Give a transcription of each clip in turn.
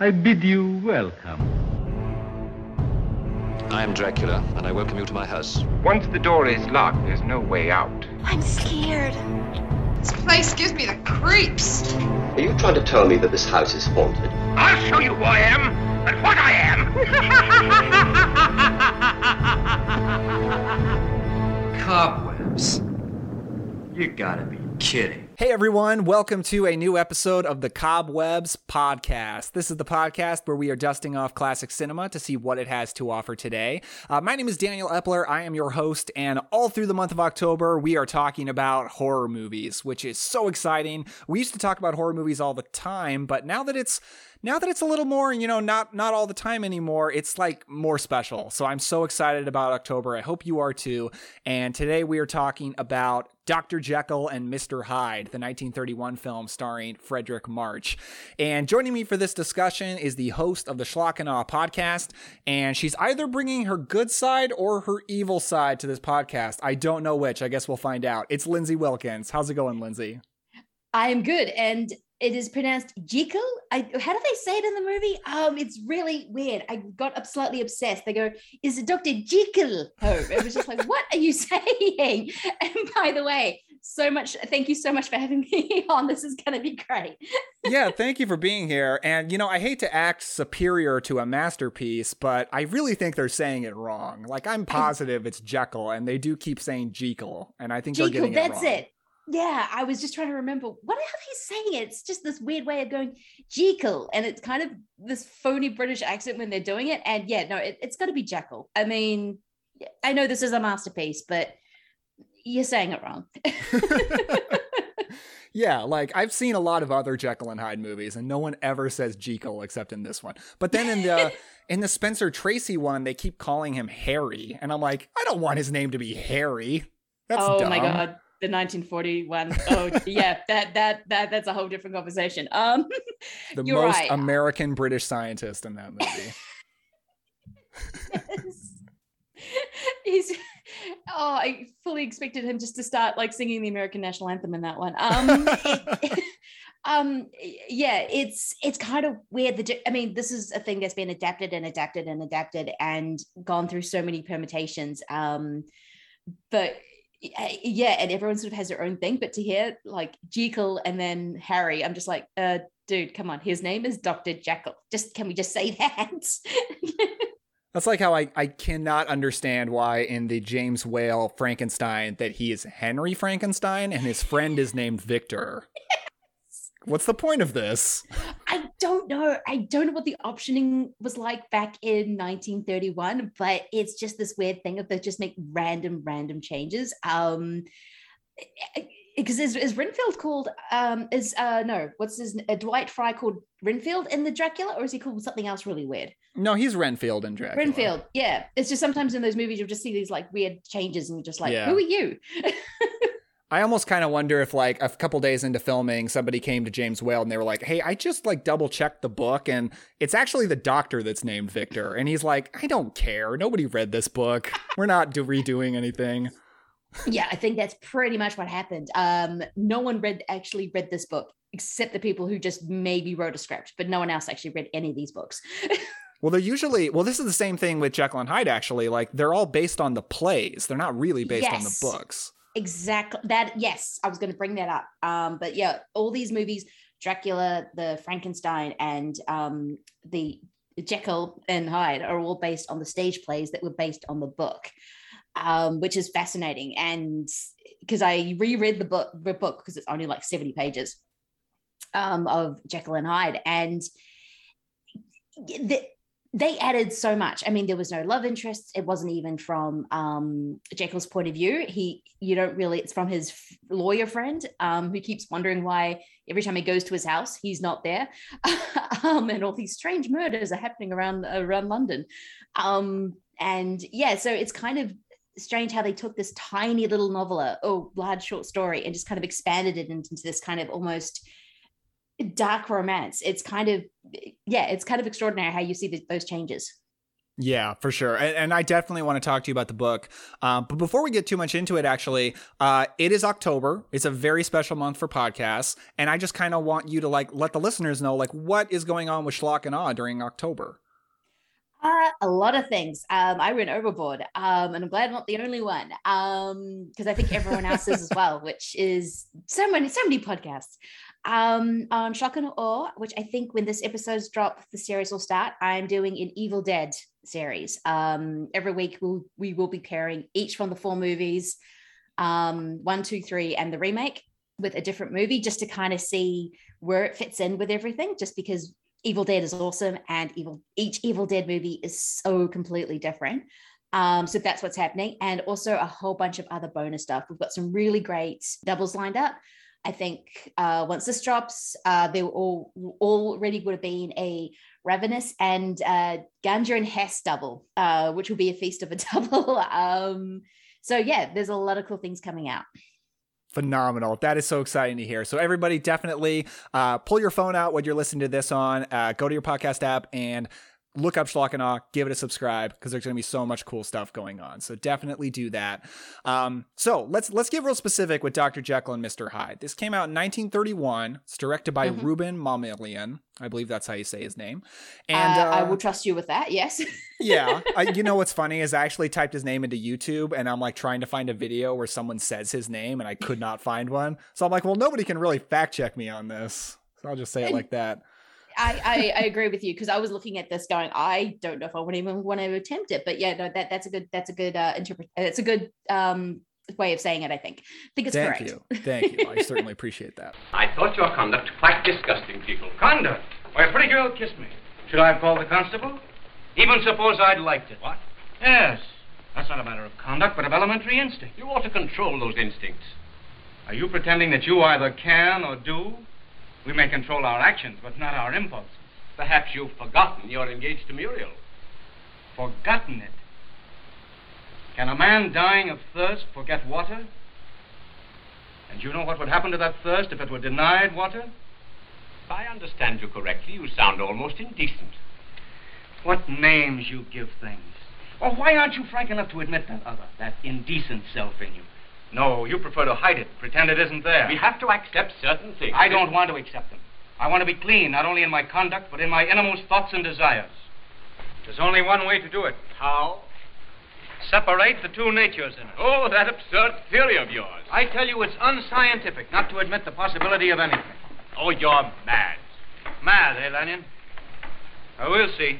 I bid you welcome. I am Dracula, and I welcome you to my house. Once the door is locked, there's no way out. I'm scared. This place gives me the creeps. Are you trying to tell me that this house is haunted? I'll show you who I am and what I am. Cobwebs. You gotta be kidding. Hey everyone, welcome to a new episode of the Cobwebs Podcast. This is the podcast where we are dusting off classic cinema to see what it has to offer today. Uh, my name is Daniel Epler. I am your host, and all through the month of October, we are talking about horror movies, which is so exciting. We used to talk about horror movies all the time, but now that it's now that it's a little more, you know, not not all the time anymore, it's like more special. So I'm so excited about October. I hope you are too. And today we are talking about Dr. Jekyll and Mr. Hyde, the 1931 film starring Fredric March. And joining me for this discussion is the host of the Schlock and Awe podcast, and she's either bringing her good side or her evil side to this podcast. I don't know which. I guess we'll find out. It's Lindsay Wilkins. How's it going, Lindsay? I am good, and it is pronounced Jekyll. I how do they say it in the movie? Um, it's really weird. I got up slightly obsessed. They go, "Is it Doctor Jekyll home?" It was just like, "What are you saying?" And by the way, so much. Thank you so much for having me on. This is going to be great. yeah, thank you for being here. And you know, I hate to act superior to a masterpiece, but I really think they're saying it wrong. Like I'm positive it's Jekyll, and they do keep saying Jekyll, and I think Jekyll, they're getting that's it wrong. it. Yeah, I was just trying to remember what are they saying? It's just this weird way of going Jekyll, and it's kind of this phony British accent when they're doing it. And yeah, no, it, it's got to be Jekyll. I mean, I know this is a masterpiece, but you're saying it wrong. Yeah, like I've seen a lot of other Jekyll and Hyde movies, and no one ever says Jekyll except in this one. But then in the in the Spencer Tracy one, they keep calling him Harry, and I'm like, I don't want his name to be Harry. That's oh dumb. my god, the 1941. Oh yeah, that that that that's a whole different conversation. Um, the most right. American British scientist in that movie. Yes. He's oh, I fully expected him just to start like singing the American national anthem in that one. Um, um, yeah, it's it's kind of weird. The I mean, this is a thing that's been adapted and adapted and adapted and gone through so many permutations. Um, but yeah, and everyone sort of has their own thing. But to hear like Jekyll and then Harry, I'm just like, uh, dude, come on. His name is Doctor Jekyll. Just can we just say that? That's like how I, I cannot understand why in the James Whale Frankenstein that he is Henry Frankenstein and his friend is named Victor. What's the point of this? I don't know. I don't know what the optioning was like back in 1931, but it's just this weird thing of they just make random, random changes. Um, because is, is Renfield called um is uh no what's his uh, Dwight Frye called Renfield in the Dracula or is he called something else really weird? No, he's Renfield in Dracula. Renfield, yeah. It's just sometimes in those movies you'll just see these like weird changes and you're just like, Yeah. who are you? I almost kind of wonder if, like, a couple days into filming, somebody came to James Whale and they were like, "Hey, I just like double checked the book, and it's actually the doctor that's named Victor." And he's like, "I don't care. Nobody read this book. We're not do- redoing anything." yeah, I think that's pretty much what happened. Um, no one read actually read this book except the people who just maybe wrote a script, but no one else actually read any of these books. Well, they're usually well. This is the same thing with Jekyll and Hyde. Actually, like they're all based on the plays. They're not really based on the books. Exactly that. Yes, I was going to bring that up. Um, but yeah, all these movies, Dracula, the Frankenstein, and um, the Jekyll and Hyde are all based on the stage plays that were based on the book. Um, which is fascinating, and because I reread the book, the book because it's only like seventy pages um, of Jekyll and Hyde, and the, they added so much. I mean, there was no love interest. It wasn't even from um, Jekyll's point of view. He, you don't really. It's from his f- lawyer friend um, who keeps wondering why every time he goes to his house, he's not there, um, and all these strange murders are happening around around London. Um, and yeah, so it's kind of strange how they took this tiny little novella, oh, large short story, and just kind of expanded it into this kind of almost dark romance. It's kind of, yeah, it's kind of extraordinary how you see the, those changes. Yeah, for sure. And, and, I definitely want to talk to you about the book. Um, but before we get too much into it, actually, uh, it is October. It's a very special month for podcasts. And I just kind of want you to like let the listeners know like what is going on with Schlock and Awe during October. Uh, a lot of things. Um, I went overboard, um, and I'm glad I'm not the only one. Um, because I think everyone else is as well, which is so many, so many podcasts. Um, on Schlock and Awe, which I think when this episode's drop, the series will start. I'm doing an Evil Dead series. Um, every week we'll, we will be pairing each from the four movies, um, one, two, three, and the remake with a different movie, just to kind of see where it fits in with everything. Just because Evil Dead is awesome, and evil each Evil Dead movie is so completely different. Um, so that's what's happening, and also a whole bunch of other bonus stuff. We've got some really great doubles lined up. I think uh, once this drops, uh, there all already would have been a Ravenous and uh, Ganja and Hess double, uh, which will be a feast of a double. um, so yeah, there's a lot of cool things coming out phenomenal. That is so exciting to hear. So everybody definitely uh, pull your phone out when you're listening to this on, uh, go to your podcast app and look up Schlock and Awe, give it a subscribe because there's going to be so much cool stuff going on. So definitely do that. Um, so let's let's get real specific with Dr. Jekyll and Mr. Hyde. This came out in 1931. It's directed by mm-hmm. Rouben Mamoulian. I believe that's how you say his name. And uh, uh, I will trust you with that. Yes. yeah. I, you know what's funny is I actually typed his name into YouTube and I'm like trying to find a video where someone says his name and I could not find one. So I'm like, well, nobody can really fact check me on this. So I'll just say it like that. I, I, I agree with you because I was looking at this going, I don't know if I would even want to attempt it, but yeah, no, that that's a good that's a good uh, interpret. It's a good um way of saying it. I think. I think it's correct. Thank correct. you. Thank you. I certainly appreciate that. I thought your conduct quite disgusting, people. Conduct? Why, a pretty girl kissed me. Should I have called the constable? Even suppose I'd liked it. What? Yes. That's not a matter of conduct, but of elementary instinct. You ought to control those instincts. Are you pretending that you either can or do we may control our actions, but not our impulses. Perhaps you've forgotten you're engaged to Muriel. Forgotten it? Can a man dying of thirst forget water? And you know what would happen to that thirst if it were denied water? If I understand you correctly, you sound almost indecent. What names you give things. Or why aren't you frank enough to admit that other, that indecent self in you? No, you prefer to hide it, pretend it isn't there. We have to accept certain things. I don't want to accept them. I want to be clean, not only in my conduct, but in my innermost thoughts and desires. There's only one way to do it. How? Separate the two natures in it. Oh, that absurd theory of yours. I tell you, it's unscientific not to admit the possibility of anything. Oh, you're mad. Mad, eh, Lanyon? Oh, we'll see.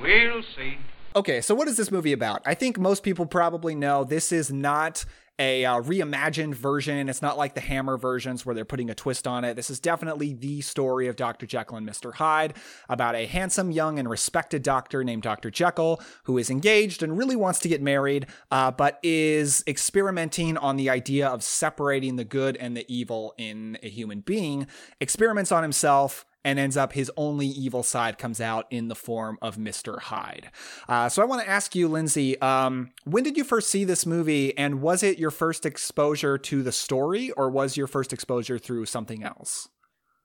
We'll see. Okay, so what is this movie about? I think most people probably know this is not a uh, reimagined version. It's not like the Hammer versions where they're putting a twist on it. This is definitely the story of Dr. Jekyll and Mr. Hyde about a handsome, young, and respected doctor named Dr. Jekyll who is engaged and really wants to get married, uh, but is experimenting on the idea of separating the good and the evil in a human being, experiments on himself and ends up his only evil side comes out in the form of Mr. Hyde. Uh, so I want to ask you, Lindsay, um, when did you first see this movie, and was it your first exposure to the story, or was your first exposure through something else?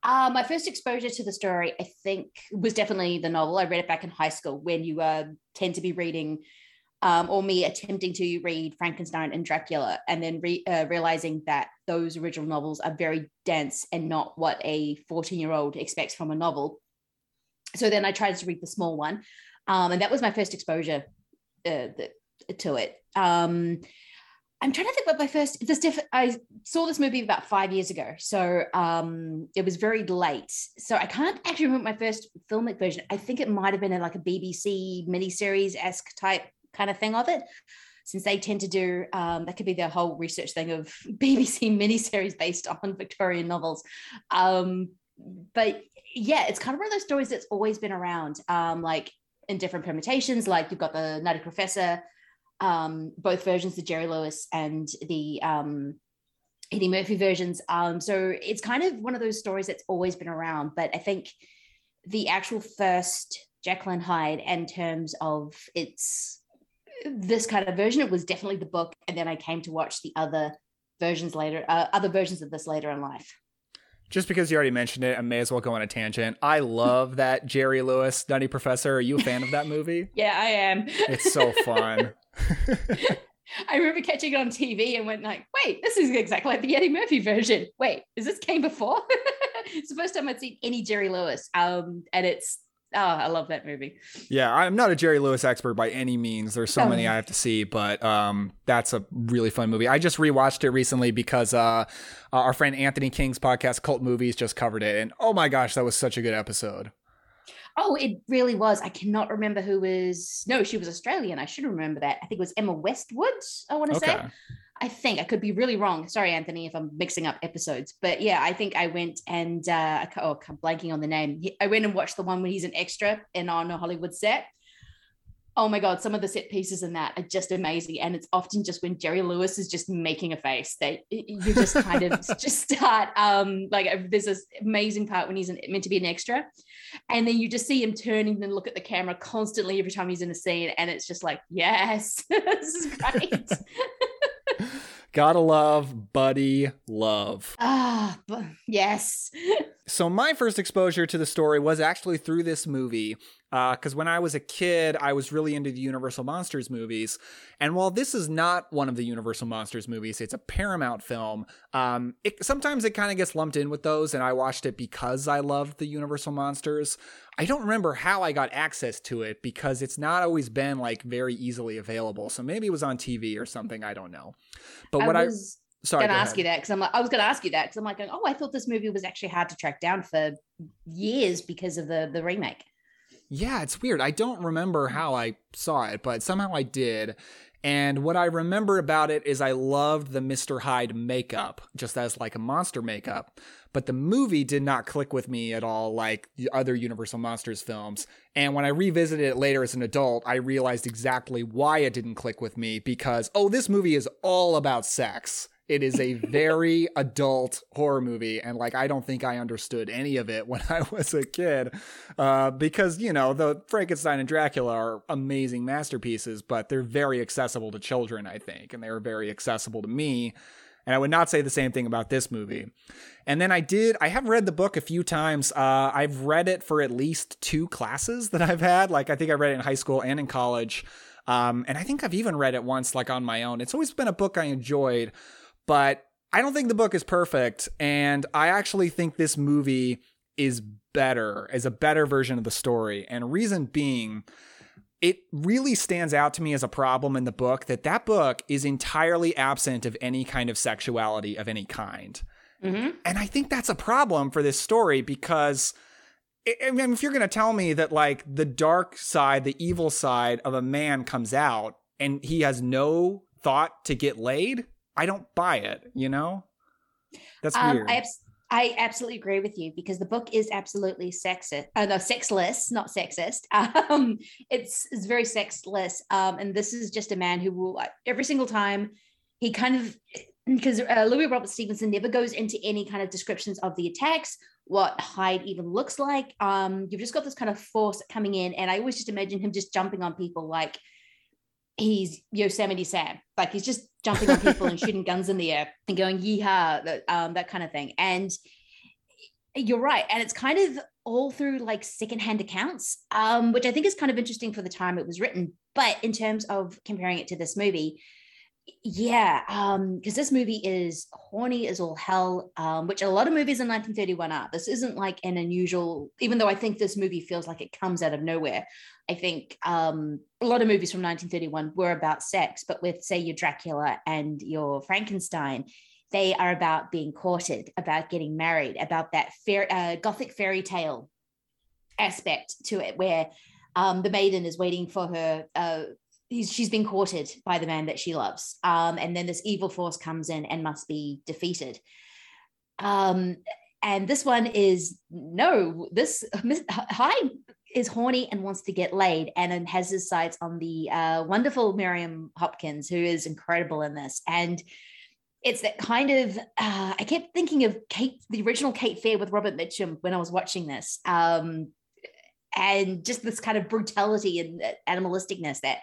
Uh, my first exposure to the story, I think, was definitely the novel. I read it back in high school when you uh, tend to be reading um, or me attempting to read Frankenstein and Dracula and then re- uh, realizing that those original novels are very dense and not what a 14 year old expects from a novel. So then I tried to read the small one. Um, and that was my first exposure uh, the, to it. Um, I'm trying to think what my first this I saw this movie about five years ago, so um, it was very late. So I can't actually remember my first filmic version. I think it might have been like a BBC miniseries esque type kind of thing of it since they tend to do um, that could be their whole research thing of BBC miniseries based on Victorian novels. Um, but yeah, it's kind of one of those stories that's always been around, um, like in different permutations. Like you've got the Nutty Professor, um, both versions, the Jerry Lewis and the um, Eddie Murphy versions. Um, so it's kind of one of those stories that's always been around. But I think the actual first Jekyll and Hyde, in terms of its this kind of version. It was definitely the book, and then I came to watch the other versions later, uh, other versions of this later in life. Just because you already mentioned it, I may as well go on a tangent. I love that Jerry Lewis Nutty Professor. Are you a fan of that movie? Yeah, I am. It's so fun. I remember catching it on TV and went like, wait, this is exactly like the Eddie Murphy version. Wait, is this came before? it's the first time I'd seen any Jerry Lewis. Um, and it's oh, I love that movie. Yeah, I'm not a Jerry Lewis expert by any means. There's so Oh. many I have to see, but um, that's a really fun movie. I just rewatched it recently because uh, our friend Anthony King's podcast Cult Movies just covered it, and oh my gosh, that was such a good episode. Oh, it really was. I cannot remember who was. No, she was Australian. I should remember that. I think it was Emma Westwood. I want to say. I think I could be really wrong. Sorry, Anthony, if I'm mixing up episodes. But yeah, I think I went and uh, oh, I'm blanking on the name. I went and watched the one when he's an extra in on a Hollywood set. Oh my god, some of the set pieces in that are just amazing, and it's often just when Jerry Lewis is just making a face that you just kind of just start um like uh, there's this amazing part when he's an, meant to be an extra, and then you just see him turning and look at the camera constantly every time he's in a scene, and it's just like yes, this is great. Gotta love Buddy Love. Ah, bu- yes. So my first exposure to the story was actually through this movie. Because when I was a kid, I was really into the Universal Monsters movies. And while this is not one of the Universal Monsters movies, it's a Paramount film. Um, it, sometimes it kind of gets lumped in with those, and I watched it because I loved the Universal Monsters. I don't remember how I got access to it because it's not always been like very easily available. So maybe it was on TV or something. I don't know. But what I I, was sorry, gonna ask ahead. you that because I'm like, I was gonna ask you that because I'm like, oh, I thought this movie was actually hard to track down for years because of the the remake. Yeah, it's weird. I don't remember how I saw it, but somehow I did. And what I remember about it is I loved the Mr. Hyde makeup, just as like a monster makeup. But the movie did not click with me at all like the other Universal Monsters films. And when I revisited it later as an adult, I realized exactly why it didn't click with me because, oh, this movie is all about sex. It is a very adult horror movie, and like I don't think I understood any of it when I was a kid, uh, because you know the Frankenstein and Dracula are amazing masterpieces, but they're very accessible to children, I think, and they were very accessible to me. And I would not say the same thing about this movie. And then I did, I have read the book a few times. Uh, I've read it for at least two classes that I've had. Like, I think I read it in high school and in college. Um, and I think I've even read it once, like on my own. It's always been a book I enjoyed, but I don't think the book is perfect. And I actually think this movie is better, is a better version of the story. And reason being, it really stands out to me as a problem in the book that that book is entirely absent of any kind of sexuality of any kind. Mm-hmm. And I think that's a problem for this story because I mean, if you're going to tell me that like the dark side, the evil side of a man comes out and he has no thought to get laid, I don't buy it, you know? That's Um, weird. I, abs- I absolutely agree with you because the book is absolutely sexist. Uh, no, sexless, not sexist. Um, it's it's very sexless. Um, and this is just a man who will every single time he kind of because uh, Louis Robert Stevenson never goes into any kind of descriptions of the attacks, what Hyde even looks like. Um, you've just got this kind of force coming in, and I always just imagine him just jumping on people like he's Yosemite Sam. Like he's just jumping on people and shooting guns in the air and going yeehaw, that, um, that kind of thing. And you're right, and it's kind of all through like secondhand accounts, um, which I think is kind of interesting for the time it was written. But in terms of comparing it to this movie, yeah, um, because this movie is horny as all hell, um, which a lot of movies in 1931 are. This isn't like an unusual, even though I think this movie feels like it comes out of nowhere. I think um, a lot of movies from 1931 were about sex, but with, say, your Dracula and your Frankenstein, they are about being courted, about getting married, about that fair, uh, gothic fairy tale aspect to it, where um, the maiden is waiting for her. Uh, he's, she's been courted by the man that she loves, um, and then this evil force comes in and must be defeated. Um, and this one is no, this Hyde is horny and wants to get laid, and has his sights on the uh, wonderful Miriam Hopkins, who is incredible in this, and it's that kind of uh, I kept thinking of Kate, the original Cape Fear with Robert Mitchum when I was watching this, um, and just this kind of brutality and animalisticness that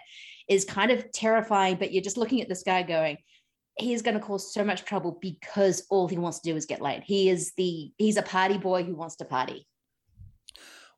is kind of terrifying. But you're just looking at this guy going, he is going to cause so much trouble because all he wants to do is get laid. He is the he's a party boy who wants to party.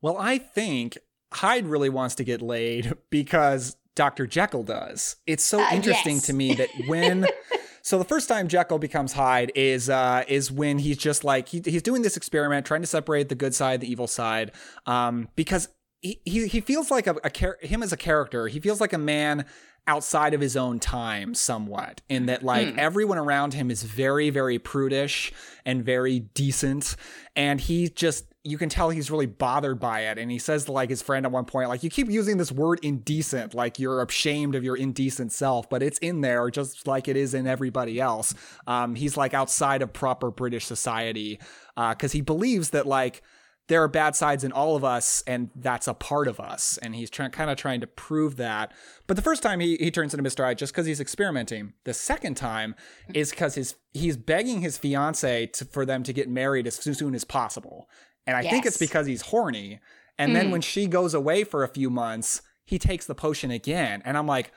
Well, I think Hyde really wants to get laid because Dr. Jekyll does. It's so Uh, interesting yes. to me that when so the first time Jekyll becomes Hyde is uh is when he's just like he, he's doing this experiment trying to separate the good side the evil side um because he he, he feels like a, a char- him as a character he feels like a man outside of his own time somewhat in that like everyone around him is very very prudish and very decent and he just you can tell he's really bothered by it and he says to like his friend at one point like you keep using this word indecent like you're ashamed of your indecent self but it's in there just like it is in everybody else. Um he's like outside of proper british society uh because he believes that like there are bad sides in all of us and that's a part of us. And he's trying kind of trying to prove that. But the first time he, he turns into mr hyde just because he's experimenting. The second time is because his he's begging his fiance to, for them to get married as soon as possible. And i think it's because he's horny. And then hmm. when she goes away for a few months he takes the potion again. And i'm like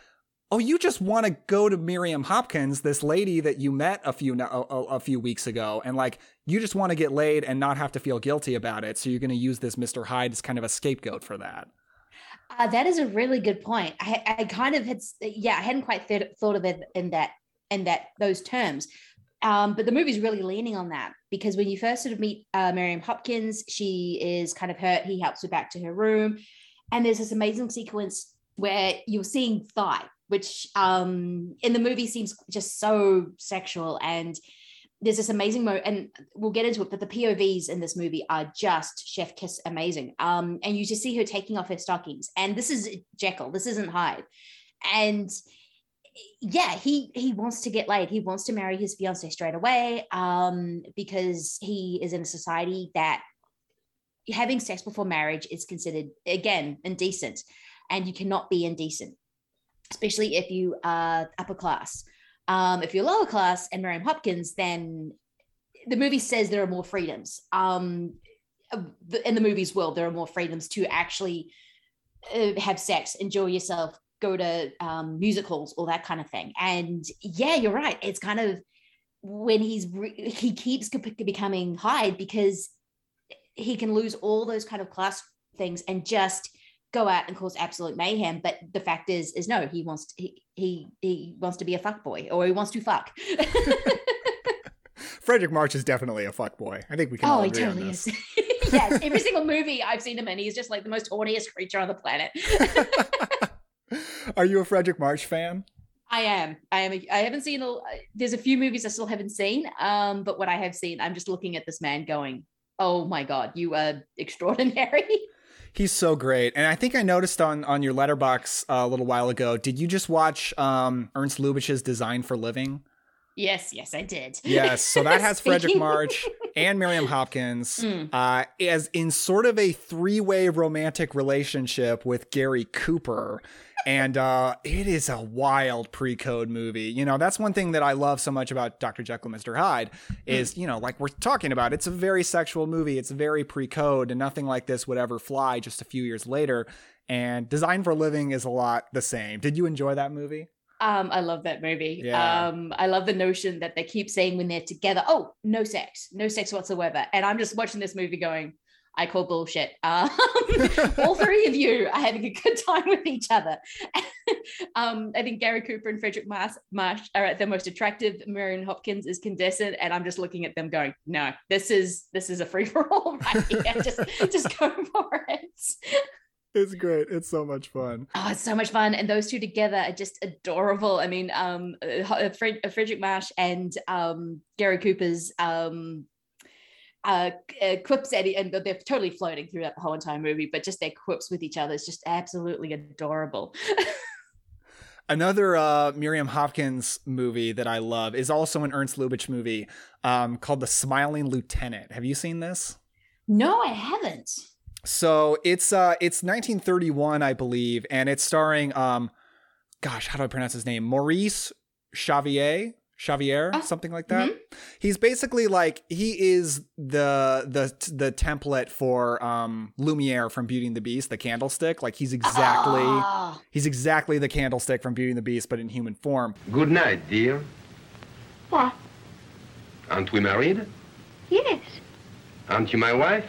oh you just want to go to miriam hopkins this lady that you met a few a, a- few weeks ago and like you just want to get laid and not have to feel guilty about it so you're going to use this mr hyde as kind of a scapegoat for that Uh, that is a really good point. I, I kind of had, yeah, I hadn't quite th- thought of it in that in that those terms. Um, but the movie's really leaning on that because when you first sort of meet uh, Miriam Hopkins, she is kind of hurt. He helps her back to her room, and there's this amazing sequence where you're seeing thigh, which um, in the movie seems just so sexual. And there's this amazing moment, and we'll get into it but the povs in this movie are just chef kiss amazing. Um and you just see her taking off her stockings. And this is jekyll. This isn't hyde. And yeah he he wants to get laid. He wants to marry his fiance straight away um because he is in a society that having sex before marriage is considered again indecent. And you cannot be indecent especially if you are upper class um, if you're lower class and Miriam Hopkins, then the movie says there are more freedoms. Um, in the movie's world, there are more freedoms to actually uh, have sex, enjoy yourself, go to um, music halls, all that kind of thing. And yeah, you're right. It's kind of when he's re- he keeps becoming Hyde because he can lose all those kind of class things and just go out and cause absolute mayhem. But the fact is, is no, he wants to, he he he wants to be a fuck boy or he wants to fuck. fredric march is definitely a fuck boy i think we can all oh, he agree on this is. yes, every single movie I've seen him in, he's just like the most horniest creature on the planet. are you a fredric march fan I am. I am. A, I haven't seen. A, there's a few movies I still haven't seen. Um, but what I have seen, I'm just looking at this man going, "Oh my god, you are extraordinary." He's so great, and I think I noticed on on your Letterboxd uh, a little while ago. Did you just watch um, Ernst Lubitsch's Design for Living? Yes, yes, I did. Yes, so that has Fredric March and Miriam Hopkins Mm. uh, as in sort of a three way romantic relationship with Gary Cooper. And uh, it is a wild pre code movie. You know, that's one thing that I love so much about Dr. Jekyll and Mr. Hyde is, you know, like we're talking about, it's a very sexual movie. It's very pre code, and nothing like this would ever fly just a few years later. And Design for a Living is a lot the same. Did you enjoy that movie? Um, I love that movie. Yeah. Um, I love the notion that they keep saying when they're together, "Oh, no sex, no sex whatsoever," and I'm just watching this movie going, "I call bullshit." Um, all three of you are having a good time with each other. um, I think Gary Cooper and Frederick Marsh, Marsh are at their most attractive. Miriam Hopkins is condescending, and I'm just looking at them going, "No, this is this is a free for all right here. just just go for it." It's great. It's so much fun. Oh, it's so much fun, and those two together are just adorable. I mean, um, uh, Fred, uh, Frederick Marsh and um, Gary Cooper's um, uh, uh, quips, at, and they're totally floating throughout the whole entire movie, but just their quips with each other is just absolutely adorable. Another uh, Miriam Hopkins movie that I love is also an Ernst Lubitsch movie um, called The Smiling Lieutenant. Have you seen this? no, I haven't. So it's uh it's 1931, I believe, and it's starring um, gosh, how do I pronounce his name? Maurice Chevalier. Chevalier, Oh, something like that. He's basically like he is the the the template for um Lumiere from Beauty and the Beast, the candlestick. Like he's exactly Ah, he's exactly the candlestick from Beauty and the Beast, but in human form. Good night, dear. What? Aren't we married? Yes. Aren't you my wife?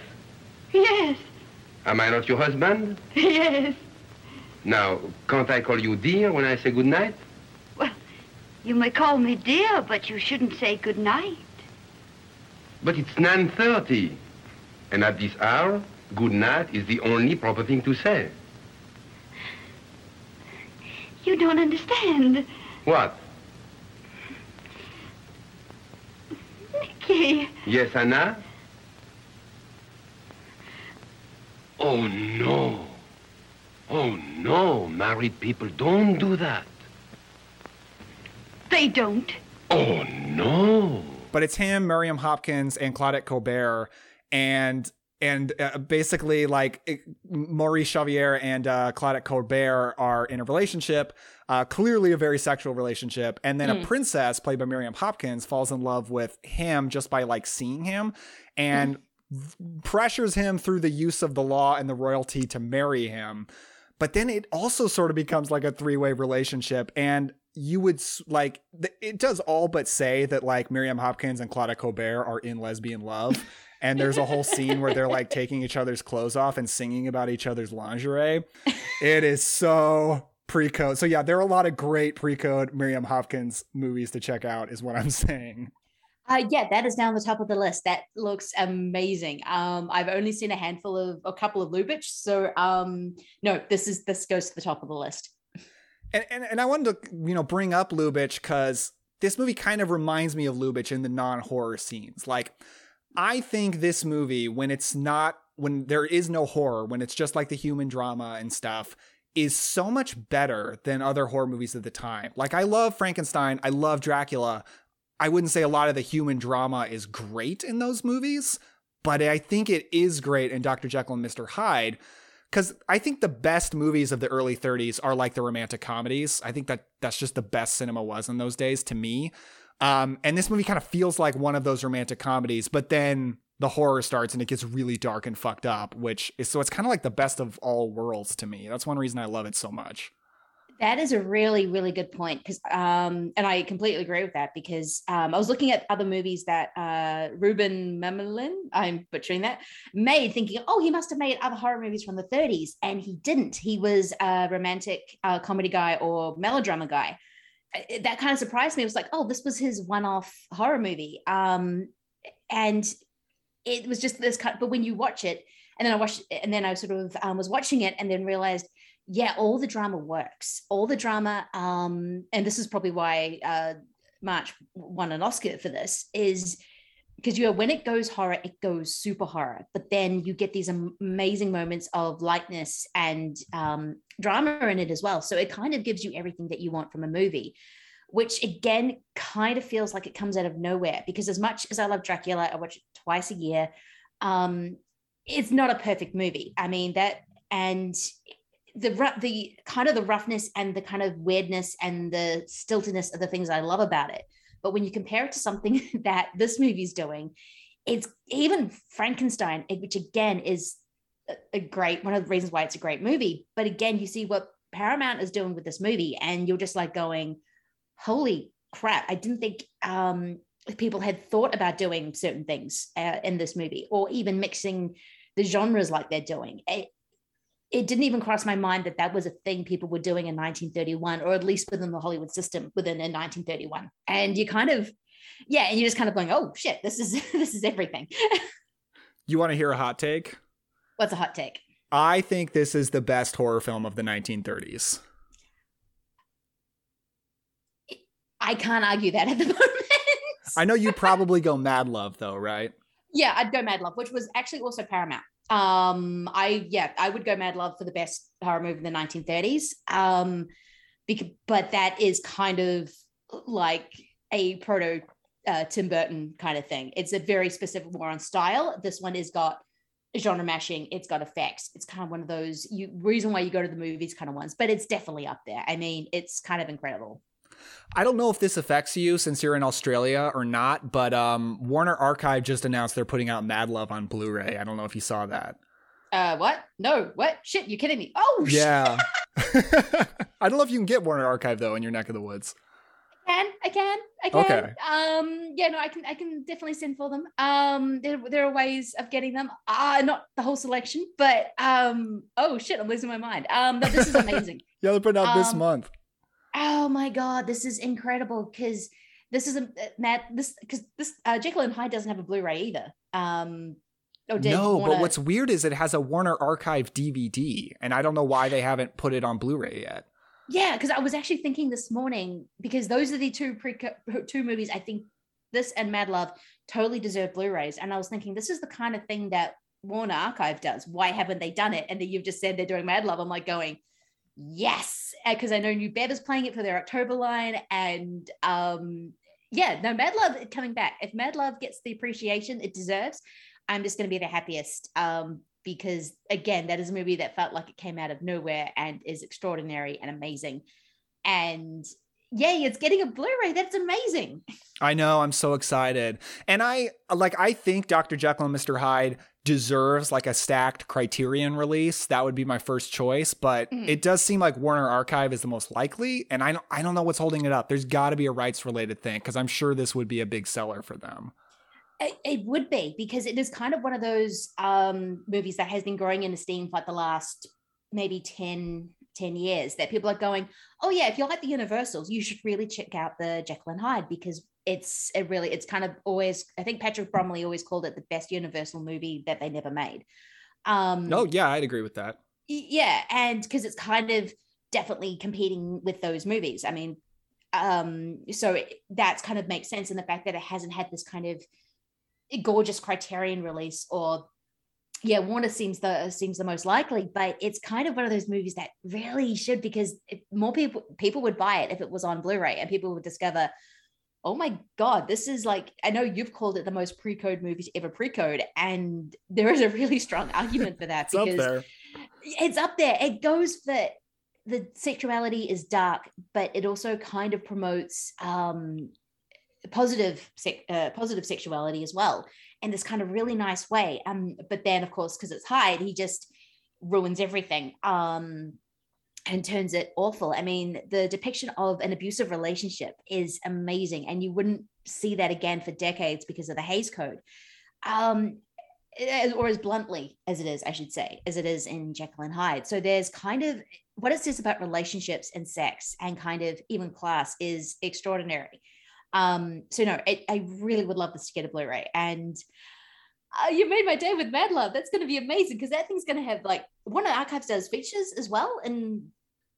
Yes. Am I not your husband? Yes. Now, can't I call you dear when I say good night? Well, you may call me dear, but you shouldn't say good night. But it's 9.30. And at this hour, good night is the only proper thing to say. You don't understand. What? Nicky. Yes, Anna? Oh, no. Oh, no. Married people don't do that. They don't. Oh, no. But it's him, Miriam Hopkins, and Claudette Colbert, and and uh, basically like it, Maurice Chevalier and uh, Claudette Colbert are in a relationship, uh, clearly a very sexual relationship, and then Mm. a princess played by Miriam Hopkins falls in love with him just by like seeing him, and pressures him through the use of the law and the royalty to marry him. But then it also sort of becomes like a three way relationship. And you would like, it does all but say that like Miriam Hopkins and Claudette Colbert are in lesbian love. And there's a whole scene where they're like taking each other's clothes off and singing about each other's lingerie. It is so pre code. So, yeah, there are a lot of great pre code Miriam Hopkins movies to check out, is what I'm saying. Uh, yeah, that is down the top of the list. That looks amazing. Um, I've only seen a handful of a couple of Lubitsch, so um, no, this is this goes to the top of the list. And, and and I wanted to you know bring up Lubitsch because this movie kind of reminds me of Lubitsch in the non-horror scenes. Like I think this movie when it's not when there is no horror, when it's just like the human drama and stuff is so much better than other horror movies of the time. Like I love Frankenstein, I love Dracula. I wouldn't say a lot of the human drama is great in those movies, but I think it is great in Dr. Jekyll and Mr. Hyde because I think the best movies of the early 30s are like the romantic comedies. I think that that's just the best cinema was in those days to me. Um, and this movie kind of feels like one of those romantic comedies, but then the horror starts and it gets really dark and fucked up, which is so it's kind of like the best of all worlds to me. That's one reason I love it so much. That is a really, really good point because, um, and I completely agree with that because um, I was looking at other movies that uh, Ruben Memelin, I'm butchering that, made, thinking, oh, he must have made other horror movies from the 30s, and he didn't. He was a romantic uh, comedy guy or melodrama guy. That kind of surprised me. It was like, oh, this was his one-off horror movie, um, and it was just this kind. But when you watch it, and then I watched, and then I sort of um, was watching it, and then realized yeah, all the drama works. All the drama, um, and this is probably why uh, March won an Oscar for this, is because you know when it goes horror, it goes super horror, but then you get these amazing moments of lightness and um, drama in it as well. So it kind of gives you everything that you want from a movie. Which again kind of feels like it comes out of nowhere because as much as I love Dracula, I watch it twice a year. Um, it's not a perfect movie. I mean that, and the the kind of the roughness and the kind of weirdness and the stiltiness of the things I love about it. But when you compare it to something that this movie's doing, it's even Frankenstein, which again is a- great one of the reasons why it's a great movie. But again, you see what Paramount is doing with this movie, and you're just like going, "Holy crap!" I didn't think um, people had thought about doing certain things uh, in this movie, or even mixing the genres like they're doing. It, it didn't even cross my mind that that was a thing people were doing in 1931 or at least within the hollywood system within in 1931 and you kind of yeah and you're just kind of going oh shit this is this is everything You want to hear a hot take? what's a hot take I think this is the best horror film of the 1930s. i can't argue that at the moment I know you'd probably go Mad Love though, right? yeah i'd go mad love which was actually also paramount um i yeah i would go mad love for the best horror movie in the 1930s um because, but that is kind of like a proto uh, tim burton kind of thing. It's a very specific more on style. This one has got genre mashing. It's got effects. It's kind of one of those you reason why you go to the movies kind of ones but it's definitely up there. I mean it's kind of incredible I don't know if this affects you since you're in Australia or not, but um, Warner Archive just announced they're putting out Mad Love on Blu-ray. I don't know if you saw that. uh what no what shit you kidding me oh. Yeah. I don't know if you can get Warner Archive though in your neck of the woods. can I can I can Okay. um yeah no I can I can definitely send for them um there, there are ways of getting them uh not the whole selection but um oh shit I'm losing my mind um but this is amazing Yeah, they're putting out this Um, month. Oh my god this is incredible because this is a Matt this because this uh, Jekyll and Hyde doesn't have a Blu-ray either um did No, Warner- but what's weird is it has a Warner Archive DVD, and I don't know why they haven't put it on Blu-ray yet. Yeah, because I was actually thinking this morning because those are the two pre two movies I think this and Mad Love totally deserve Blu-rays, and I was thinking this is the kind of thing that Warner Archive does. Why haven't they done it? And then you've just said they're doing Mad Love. I'm like going, yes, because I know New Bev is playing it for their October line, and um, yeah, no Mad Love coming back. If Mad Love gets the appreciation it deserves, I'm just going to be the happiest. Um, because again, that is a movie that felt like it came out of nowhere and is extraordinary and amazing. And yay, it's getting a Blu-ray. That's amazing. I know, I'm so excited. And I like I think Dr. Jekyll and Mr. Hyde deserves like a stacked criterion release. That would be my first choice, but Mhm. it does seem like Warner Archive is the most likely, and I don't I don't know what's holding it up. There's got to be a rights related thing cuz I'm sure this would be a big seller for them. It, it would be because it is kind of one of those um, movies that has been growing in esteem for like the last maybe 10, 10 years that people are going, oh yeah, if you like the Universals, you should really check out the Jekyll and Hyde because it's it really it's kind of always I think Patrick Bromley always called it the best Universal movie that they never made. Um, Oh, yeah, I'd agree with that. Yeah and because it's kind of definitely competing with those movies i mean um so it, that's kind of makes sense in the fact that it hasn't had this kind of gorgeous criterion release or yeah warner seems the seems the most likely but it's kind of one of those movies that really should because if more people people would buy it if it was on blu-ray and people would discover oh my god this is like i know you've called it the most pre-code movie to ever pre-code and there is a really strong argument for that It's up there. it's up there. It goes for the sexuality is dark, but it also kind of promotes um, positive sec- uh, positive sexuality as well, in this kind of really nice way. Um, but then, of course, because it's Hyde, he just ruins everything. Um, and turns it awful. I mean, the depiction of an abusive relationship is amazing, and you wouldn't see that again for decades because of the Hays Code. Um, or as bluntly as it is, I should say, as it is in Jekyll and Hyde. So there's kind of what it says about relationships and sex and kind of even class is extraordinary. Um, so no, it, I really would love this to get a Blu-ray. And uh, you made my day with Mad Love. That's going to be amazing because that thing's going to have like one of Archives does features as well and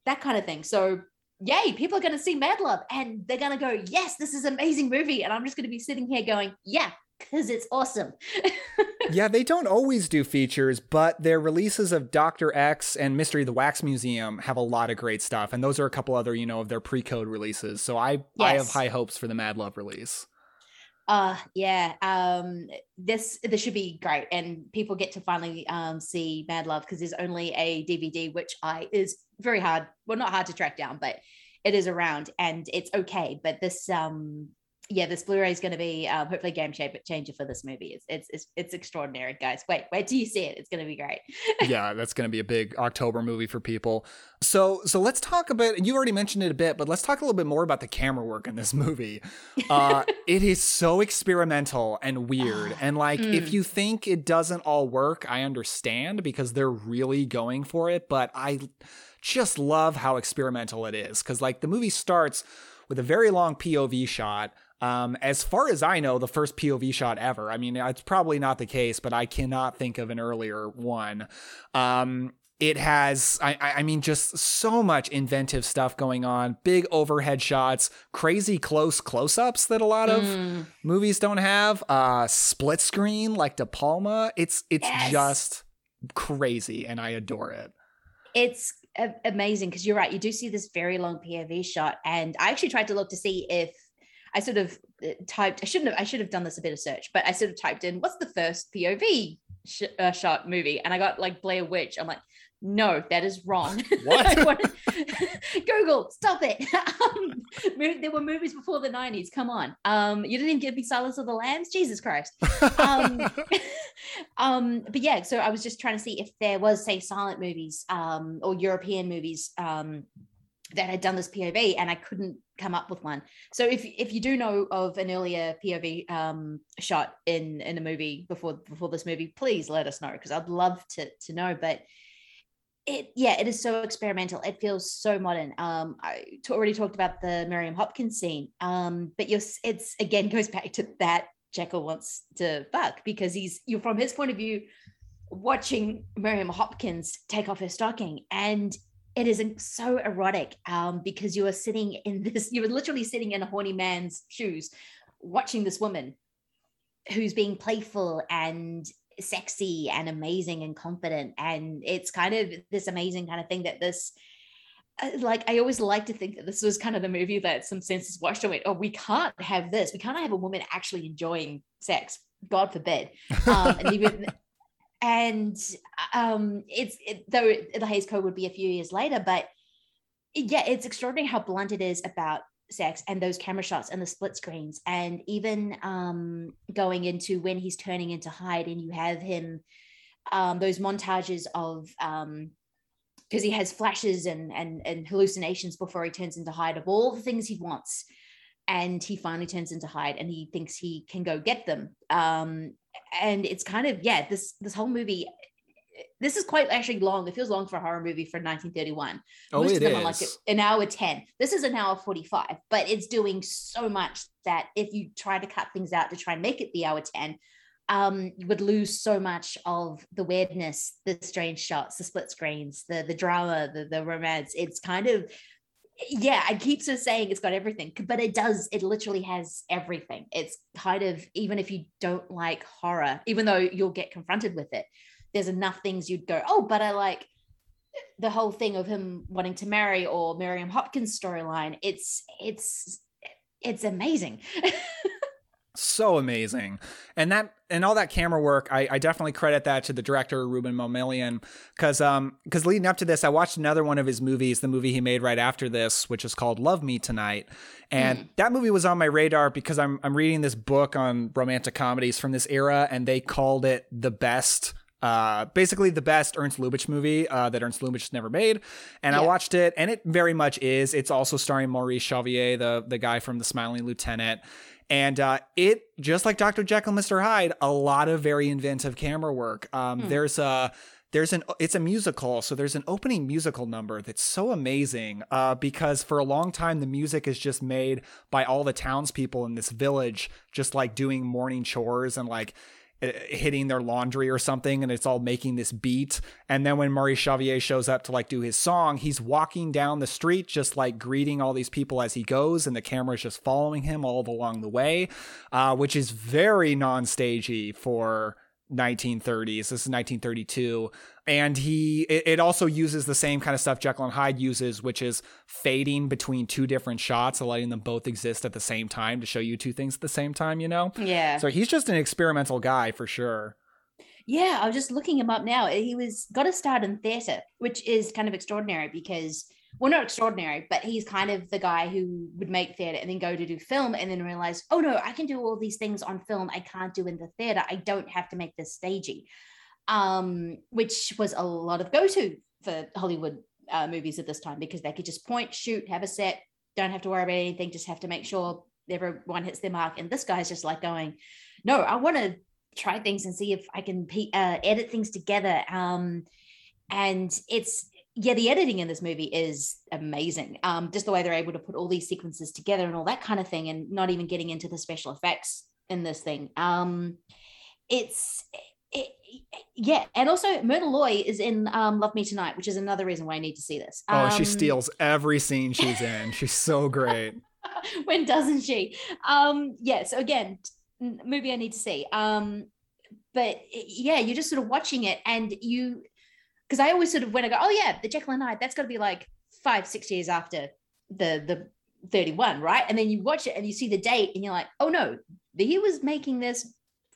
that kind of thing. So yay, people are going to see Mad Love and they're going to go, yes, this is an amazing movie. And I'm just going to be sitting here going, yeah, because it's awesome. yeah, they don't always do features, but their releases of Doctor X and Mystery of the Wax Museum have a lot of great stuff, and those are a couple other, you know, of their pre-code releases. So I I have high hopes for the Mad Love release. Uh yeah. Um this this should be great. And people get to finally um see Mad Love because there's only a DVD, which I is very hard. Well, not hard to track down, but it is around and it's okay. But this um yeah, this Blu-ray is going to be um, hopefully game shape- changer for this movie. It's, it's it's it's extraordinary, guys. Wait, wait till you see it. It's going to be great. yeah, that's going to be a big October movie for people. So, so let's talk a bit. You already mentioned it a bit, but let's talk a little bit more about the camera work in this movie. Uh, it is so experimental and weird, and like if Mm. you think it doesn't all work, I understand because they're really going for it. But I just love how experimental it is because like the movie starts with a very long POV shot. Um, as far as I know, the first POV shot ever. I mean, it's probably not the case, but I cannot think of an earlier one. Um, it has, I, I mean, just so much inventive stuff going on. Big overhead shots, crazy close close-ups that a lot of Mm. movies don't have. Uh, split screen like De Palma. It's it's Yes. just crazy, and I adore it. it's a- amazing because you're right. You do see this very long POV shot, and I actually tried to look to see if I sort of uh, typed. I shouldn't have. I should have done this a bit of search, but I sort of typed in what's the first POV sh- uh, shot movie, and I got like Blair Witch. I'm like, no, that is wrong. What? Google, stop it. um, there were movies before the 90s. Come on. Um, you didn't even give me Silence of the Lambs. Jesus Christ. Um, um, but yeah, so I was just trying to see if there was, say, silent movies um, or European movies um, that had done this POV and I couldn't come up with one. So if if you do know of an earlier POV um, shot in in a movie before before this movie, please let us know because I'd love to to know. But it yeah, it is so experimental. It feels so modern. Um, I t- already talked about the Miriam Hopkins scene. Um, but you're it's again goes back to that Jekyll wants to fuck because he's you're from his point of view watching Miriam Hopkins take off her stocking and it is so erotic um, because you are sitting in this, you're literally sitting in a horny man's shoes, watching this woman who's being playful and sexy and amazing and confident. And it's kind of this amazing kind of thing that this, uh, like, I always like to think that this was kind of the movie that some senses watched and went, oh, we can't have this. We can't have a woman actually enjoying sex. God forbid. Um, and even and um, it's it, though the Hays Code would be a few years later, but yeah, it's extraordinary how blunt it is about sex and those camera shots and the split screens, and even um, going into when he's turning into Hyde, and you have him um, those montages of um, because he has flashes and, and and hallucinations before he turns into Hyde of all the things he wants. And he finally turns into Hyde and he thinks he can go get them. Um and it's kind of yeah this this whole movie this is quite actually long. It feels long for a horror movie for 1931. Oh, Most it of them is. are like an hour 10. This is an hour 45, but it's doing so much that if you try to cut things out to try and make it the hour 10, um, you would lose so much of the weirdness, the strange shots, the split screens, the the drama, the the romance. It's kind of yeah, I keeps of saying it's got everything, but it does. It literally has everything. It's kind of even if you don't like horror, even though you'll get confronted with it, there's enough things you'd go, oh, but I like the whole thing of him wanting to marry or Miriam Hopkins storyline. It's it's it's amazing. so amazing and that and all that camera work i, I definitely credit that to the director rouben mamoulian because um because leading up to this i watched another one of his movies the movie he made right after this which is called love me tonight and mm. that movie was on my radar because i'm i'm reading this book on romantic comedies from this era and they called it the best uh, basically the best Ernst Lubitsch movie uh, that Ernst Lubitsch never made, and yeah. I watched it, and it very much is. It's also starring Maurice Chevalier, the the guy from The Smiling Lieutenant, and uh, it, just like Dr. Jekyll, Mr. Hyde, a lot of very inventive camera work. Um, hmm. There's a there's an it's a musical so there's an opening musical number that's so amazing uh, because for a long time the music is just made by all the townspeople in this village just like doing morning chores and like hitting their laundry or something and it's all making this beat. And then when Maurice Chevalier shows up to like do his song he's walking down the street just like greeting all these people as he goes and the camera is just following him all along the way uh, which is very non-stagey for 1930s. This is 1932. And he, it, it, also uses the same kind of stuff Jekyll and Hyde uses, which is fading between two different shots and letting them both exist at the same time to show you two things at the same time, you know? Yeah. So he's just an experimental guy for sure. Yeah, I was just looking him up now. He was got to start in theater, which is kind of extraordinary because well, not extraordinary, but he's kind of the guy who would make theater and then go to do film and then realize, oh no, I can do all these things on film I can't do in the theater. I don't have to make this stagey, um, which was a lot of go to for Hollywood uh, movies at this time because they could just point, shoot, have a set, don't have to worry about anything, just have to make sure everyone hits their mark. And this guy's just like going, no, I want to try things and see if I can uh, edit things together. Um, and it's yeah, the editing in this movie is amazing. Um, just the way they're able to put all these sequences together and all that kind of thing, and not even getting into the special effects in this thing. Um, it's it, yeah, and also Myrna Loy is in um, Love Me Tonight, which is another reason why I need to see this. Oh, she um, steals every scene she's in. she's so great. when doesn't she? Um, yeah. So again, movie I need to see. Um, but yeah, you're just sort of watching it, and you because I always sort of when I go, oh yeah, the Jekyll and Hyde, that's got to be like five, six years after the the 31, right? And then you watch it and you see the date and you're like, oh no, he was making this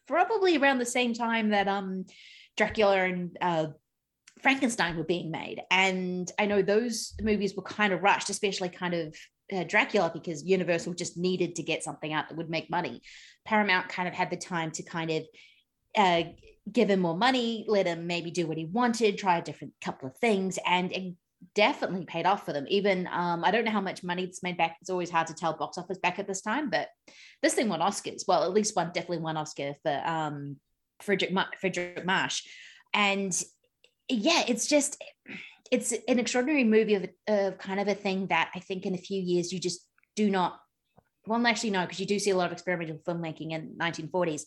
probably around the same time that um Dracula and uh, Frankenstein were being made. And I know those movies were kind of rushed, especially kind of uh, Dracula, because Universal just needed to get something out that would make money. Paramount kind of had the time to kind of uh, give him more money, let him maybe do what he wanted, try a different couple of things. And definitely paid off for them. Even um, I don't know how much money it's made back. It's always hard to tell box office back at this time, but this thing won Oscars. Well, at least one definitely won Oscar for um, Fredric Fredric March, and yeah, it's just it's an extraordinary movie of, of kind of a thing that I think in a few years you just do not. Well, actually, no, because you do see a lot of experimental filmmaking in 1940s,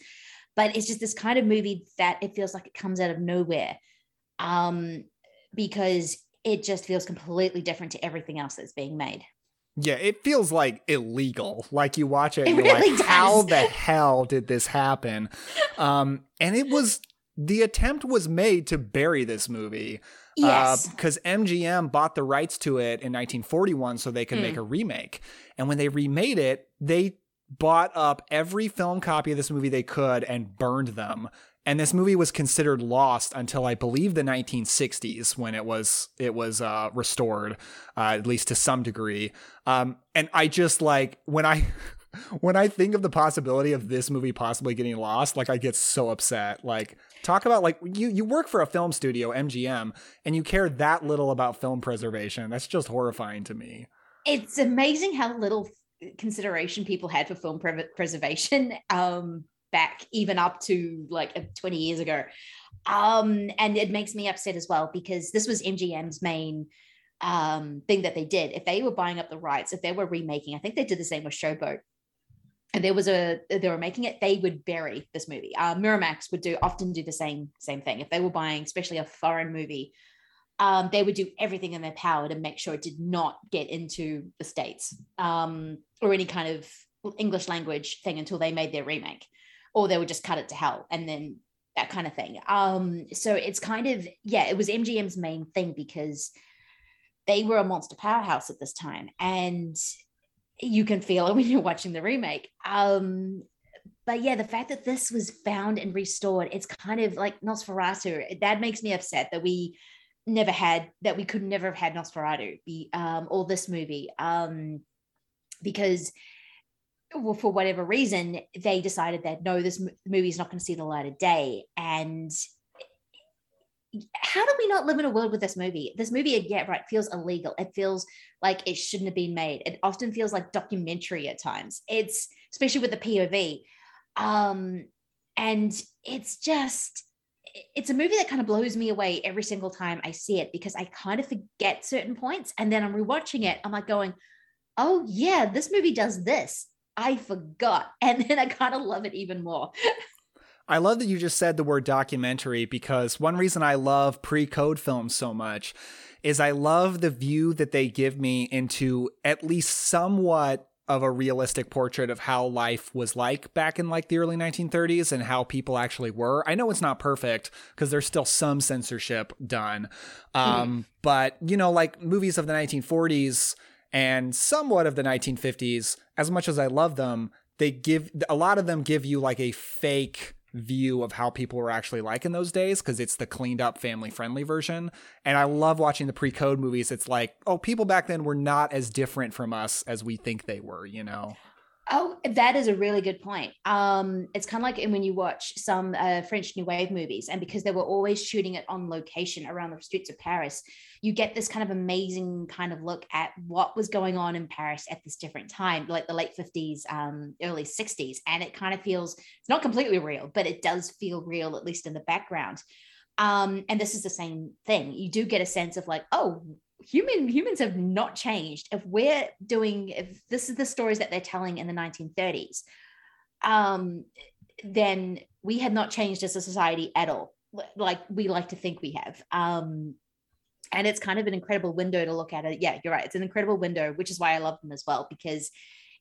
but it's just this kind of movie that it feels like it comes out of nowhere, um, because it just feels completely different to everything else that's being made. Yeah, it feels like illegal. Like you watch it, It you're really like, does. how the hell did this happen? Um, and it was the attempt was made to bury this movie. Yes. Because MGM bought the rights to it in 1941 so they could Mm. make a remake. And when they remade it, they bought up every film copy of this movie they could and burned them. And this movie was considered lost until I believe the 1960s when it was it was uh, restored, uh, at least to some degree. Um, and I just like when I when I think of the possibility of this movie possibly getting lost, like I get so upset. Like talk about like you you work for a film studio, MGM, and you care that little about film preservation. That's just horrifying to me. it's amazing how little consideration people had for film pre- preservation um back even up to like uh, 20 years ago. Um and it makes me upset as well because this was mgm's main um thing that they did. If they were buying up the rights if they were remaking i think they did the same with showboat. And there was a they were making it they would bury this movie. Uh, miramax would do often do the same same thing. If they were buying especially a foreign movie um, they would do everything in their power to make sure it did not get into the states um, or any kind of English language thing until they made their remake, or they would just cut it to hell and then that kind of thing. Um, so it's kind of yeah, it was MGM's main thing because they were a monster powerhouse at this time, and you can feel it when you're watching the remake. Um, but yeah, the fact that this was found and restored, it's kind of like Nosferatu. That makes me upset that we never had that we could never have had Nosferatu be um or this movie um because well, for whatever reason they decided that no this movie is not going to see the light of day. And how do we not live in a world with this movie? This movie yeah right feels illegal. It feels like it shouldn't have been made. It often feels like documentary at times. It's especially with the pov um and it's just it's a movie that kind of blows me away every single time I see it because I kind of forget certain points and then I'm rewatching it. I'm like going, oh yeah, this movie does this. I forgot. And then I kind of love it even more. I love that you just said the word documentary because one reason I love pre code films so much is I love the view that they give me into at least somewhat of a realistic portrait of how life was like back in like the early 1930s and how people actually were. I know it's not perfect because there's still some censorship done. Um, But, you know, like movies of the 1940s and somewhat of the 1950s, as much as I love them, they give a lot of them give you like a fake view of how people were actually like in those days because it's the cleaned up family friendly version. And i love watching the pre-code movies. It's like oh people back then were not as different from us as we think they were you know Oh, that is a really good point. Um, it's kind of like when you watch some uh, French New Wave movies, and because they were always shooting it on location around the streets of Paris, you get this kind of amazing kind of look at what was going on in Paris at this different time, like the late 50s, um, early 60s. And it kind of feels, it's not completely real, but it does feel real, at least in the background. Um, and this is the same thing. You do get a sense of like, oh, human humans have not changed. If we're doing if this is the stories that they're telling in the 1930s um then we had not changed as a society at all like we like to think we have. Um and it's kind of an incredible window to look at it. Yeah you're right. It's an incredible window which is why i love them as well because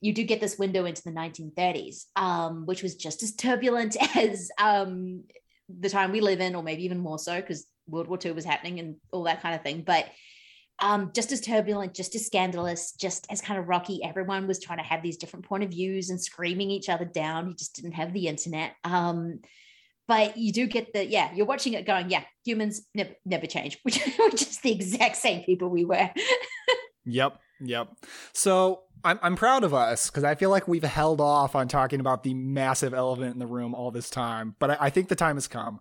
you do get this window into the 1930s um which was just as turbulent as um the time we live in or maybe even more so because world war ii was happening and all that kind of thing. But um, just as turbulent, just as scandalous, just as kind of rocky. Everyone was trying to have these different point of views and screaming each other down. You just didn't have the internet. Um, but you do get the yeah. You're watching it, going yeah. Humans never never change, which just the exact same people we were. Yep, yep. So I'm I'm proud of us because I feel like we've held off on talking about the massive elephant in the room all this time, but I, I think the time has come.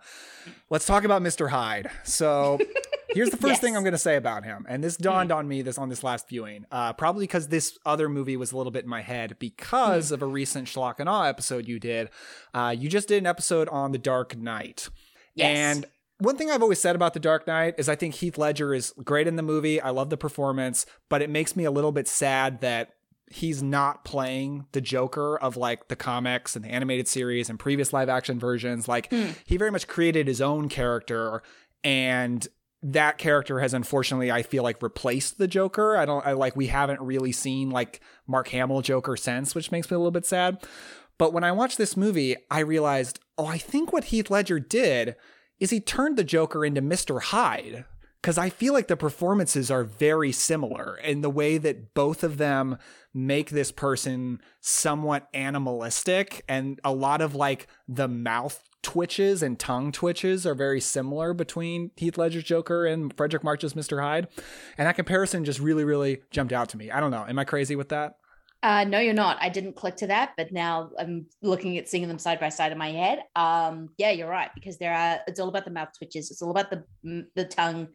Let's talk about Mr. Hyde. So Here's the first Yes. thing I'm going to say about him, and this dawned on me this on this last viewing, uh, probably because this other movie was a little bit in my head because of a recent Schlock and Awe episode you did. Uh, you just did an episode on The Dark Knight, Yes. and one thing I've always said about The Dark Knight is I think Heath Ledger is great in the movie. I love the performance, but it makes me a little bit sad that he's not playing the Joker of like the comics and the animated series and previous live action versions. Like hmm. he very much created his own character and that character has unfortunately I feel like replaced the Joker. I don't I like we haven't really seen like Mark Hamill Joker since, which makes me a little bit sad. But when I watched this movie, I realized, oh, I think what Heath Ledger did is he turned the Joker into Mr. Hyde. Because I feel like the performances are very similar in the way that both of them make this person somewhat animalistic. And a lot of like the mouth twitches and tongue twitches are very similar between Heath Ledger's Joker and Fredric March's Mr. Hyde. And that comparison just really, really jumped out to me. I don't know. Am I crazy with that? Uh, no, you're not. I didn't click to that, but now I'm looking at seeing them side by side in my head. Um, yeah, you're right because there are. It's all about the mouth twitches. It's all about the the tongue.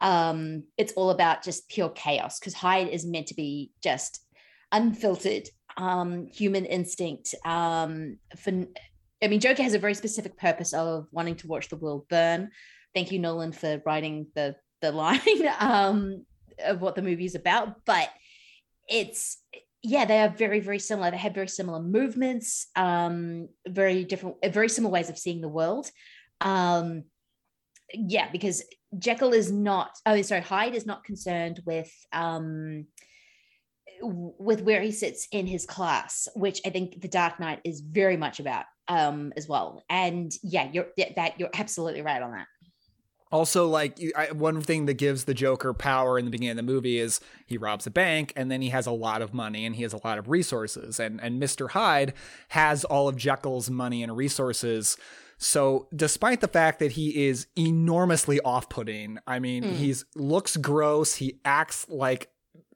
Um, it's all about just pure chaos because Hyde is meant to be just unfiltered, um, human instinct. Um, for I mean, Joker has a very specific purpose of wanting to watch the world burn. Thank you, Nolan, for writing the the line um, of what the movie is about, but it's yeah they are very very similar. They have very similar movements um very different uh, very similar ways of seeing the world. Um yeah because jekyll is not oh sorry hyde is not concerned with um with where he sits in his class which i think the dark knight is very much about um as well. And yeah you're that you're absolutely right on that also like I, one thing that gives the joker power in the beginning of the movie is he robs a bank and then he has a lot of money and he has a lot of resources and and mr hyde has all of jekyll's money and resources so despite the fact that he is enormously off-putting i mean Mm. he's looks gross he acts like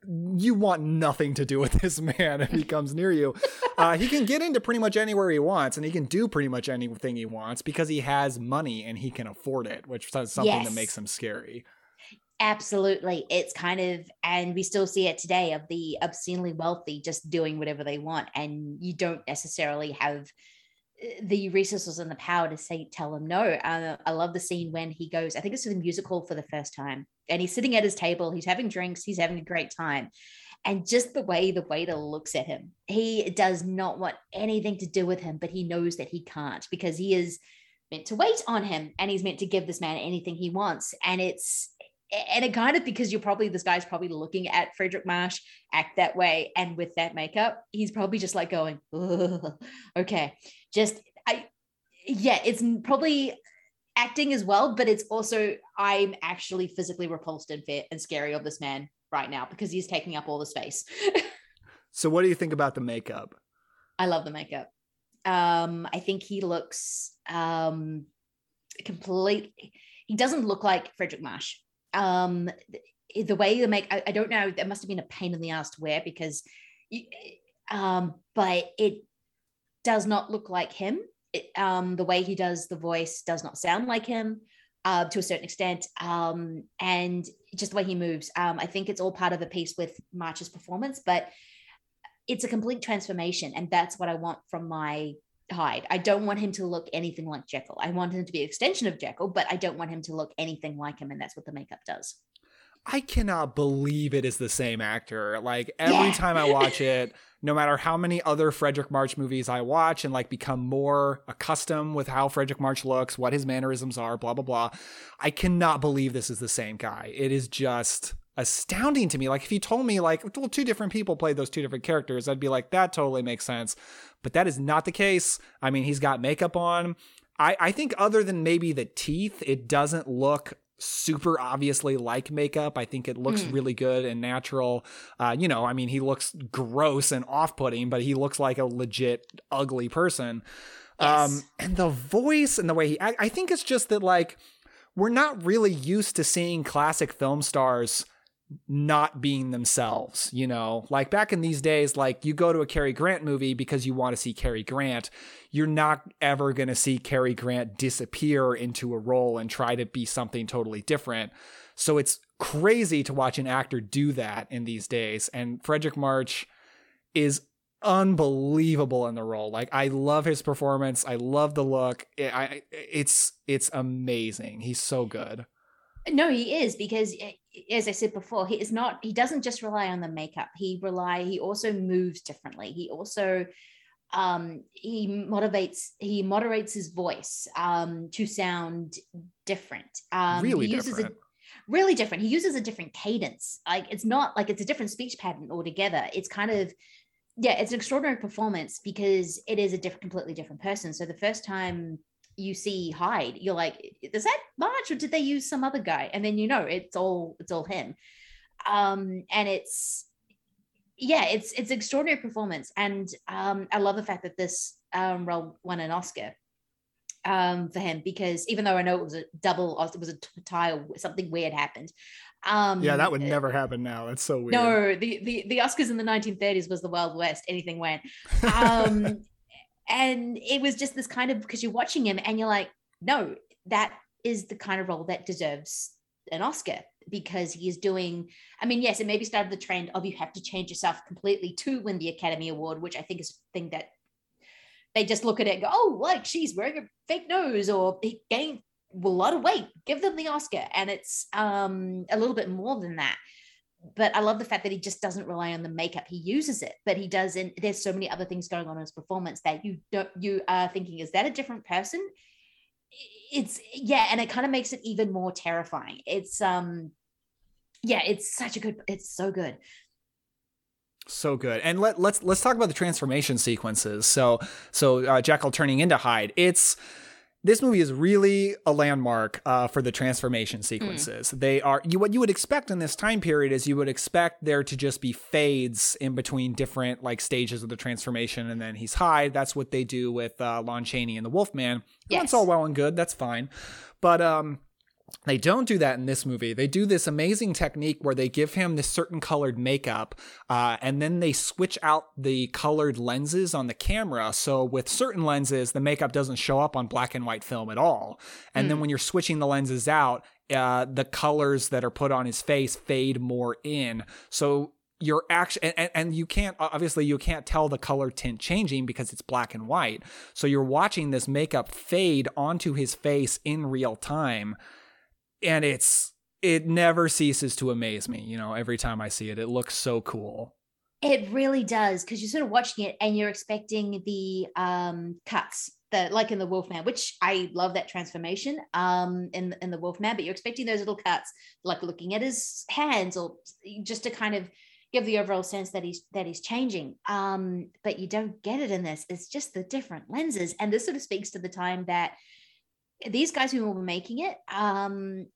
you want nothing to do with this man if he comes near you. Uh, he can get into pretty much anywhere he wants, and he can do pretty much anything he wants because he has money and he can afford it, which is something that makes him scary. Absolutely. It's kind of, and we still see it today of the obscenely wealthy just doing whatever they want. And you don't necessarily have the resources and the power to say, tell them no. Uh, I love the scene when he goes, I think it's to the music hall for the first time, and he's sitting at his table, he's having drinks, he's having a great time. And just the way the waiter looks at him, he does not want anything to do with him, but he knows that he can't because he is meant to wait on him and he's meant to give this man anything he wants. And it's, and it kind of because you're probably this guy's probably looking at Fredric March act that way, and with that makeup, he's probably just like going, okay, just I, yeah, it's probably acting as well, but it's also I'm actually physically repulsed and fit and scary of this man right now because he's taking up all the space. So, what do you think about the makeup? I love the makeup. Um, I think he looks um completely. He doesn't look like Fredric March. Um, the, the way the make, I, I don't know. That must have been a pain in the ass to wear because, um, but it does not look like him. It, um, the way he does the voice does not sound like him. Uh, to a certain extent, um, and just the way he moves. Um, I think it's all part of a piece with March's performance, but it's a complete transformation and that's what i want from my hyde i don't want him to look anything like jekyll i want him to be an extension of jekyll but i don't want him to look anything like him and that's what the makeup does I cannot believe it is the same actor. Like every Yeah. time I watch it, no matter how many other Fredric March movies I watch and like become more accustomed with how Fredric March looks, what his mannerisms are, blah blah blah, I cannot believe this is the same guy. It is just astounding to me. Like if you told me like well two different people played those two different characters, I'd be like that totally makes sense. But that is not the case. I mean, he's got makeup on. I, I think other than maybe the teeth, it doesn't look super obviously like makeup. I think it looks Mm. really good and natural. Uh, you know, I mean, he looks gross and off putting, but he looks like a legit ugly person. Um, and the voice and the way he, I, I think it's just that like, we're not really used to seeing classic film stars not being themselves, you know? Like back in these days, like you go to a Cary Grant movie because you want to see Cary Grant. You're not ever going to see Cary Grant disappear into a role and try to be something totally different. So it's crazy to watch an actor do that in these days. And Fredric March is unbelievable in the role. Like I love his performance. I love the look. It, I, it's it's amazing. He's so good. No, he is because, eh, as I said before, he is not. He doesn't just rely on the makeup. He rely. He also moves differently. He also um, he motivates. He moderates his voice um, to sound different. Um, really he uses different. A, really different. He uses a different cadence. Like it's not like it's a different speech pattern altogether. It's kind of yeah, it's an extraordinary performance because it is a different, completely different person. So the first time you see Hyde, you're like, is that March or did they use some other guy? And then you know it's all it's all him. Um, and it's yeah, it's it's extraordinary performance. And um, I love the fact that this um, role won an Oscar um, for him because even though I know it was a double, it was a tie, something weird happened. Um, yeah, that would never happen now. That's so weird. No, the, the the Oscars in the 1930s was the Wild West. Anything went. Um, and it was just this kind of because you're watching him and you're like, no, that is the kind of role that deserves an Oscar because he is doing. I mean, yes, it maybe started the trend of you have to change yourself completely to win the Academy Award, which I think is a thing that they just look at it and go, oh, like she's wearing a fake nose or he gained a lot of weight. Give them the Oscar, and it's um, a little bit more than that but I love the fact that he just doesn't rely on the makeup. He uses it, but he doesn't. There's so many other things going on in his performance that you don't. You are thinking, is that a different person? It's yeah, and it kind of makes it even more terrifying. It's um, yeah, it's such a good. It's so good. So good, and let let's let's talk about the transformation sequences. So so uh, Jekyll turning into Hyde. It's this movie is really a landmark uh, for the transformation sequences. Mm. They are you what you would expect in this time period is you would expect there to just be fades in between different like stages of the transformation, and then he's Hyde. That's what they do with uh, Lon Chaney and the Wolfman. Yes. That's all well and good. That's fine, but um, they don't do that in this movie. They do this amazing technique where they give him this certain colored makeup, uh, and then they switch out the colored lenses on the camera. So with certain lenses, the makeup doesn't show up on black and white film at all. And mm. then hmm. when you're switching the lenses out, uh, the colors that are put on his face fade more in. So you're actually and, and, you can't obviously you can't tell the color tint changing because it's black and white so you're watching this makeup fade onto his face in real time and it's it never ceases to amaze me you know every time i see it. It looks so cool. It really does because you're sort of watching it and you're expecting the um cuts that like in the wolfman which i love that transformation um in in the wolfman but you're expecting those little cuts like looking at his hands or just to kind of give the overall sense that he's that he's changing. Um but you don't get it in this. It's just the different lenses. And this sort of speaks to the time that these guys who were making it um,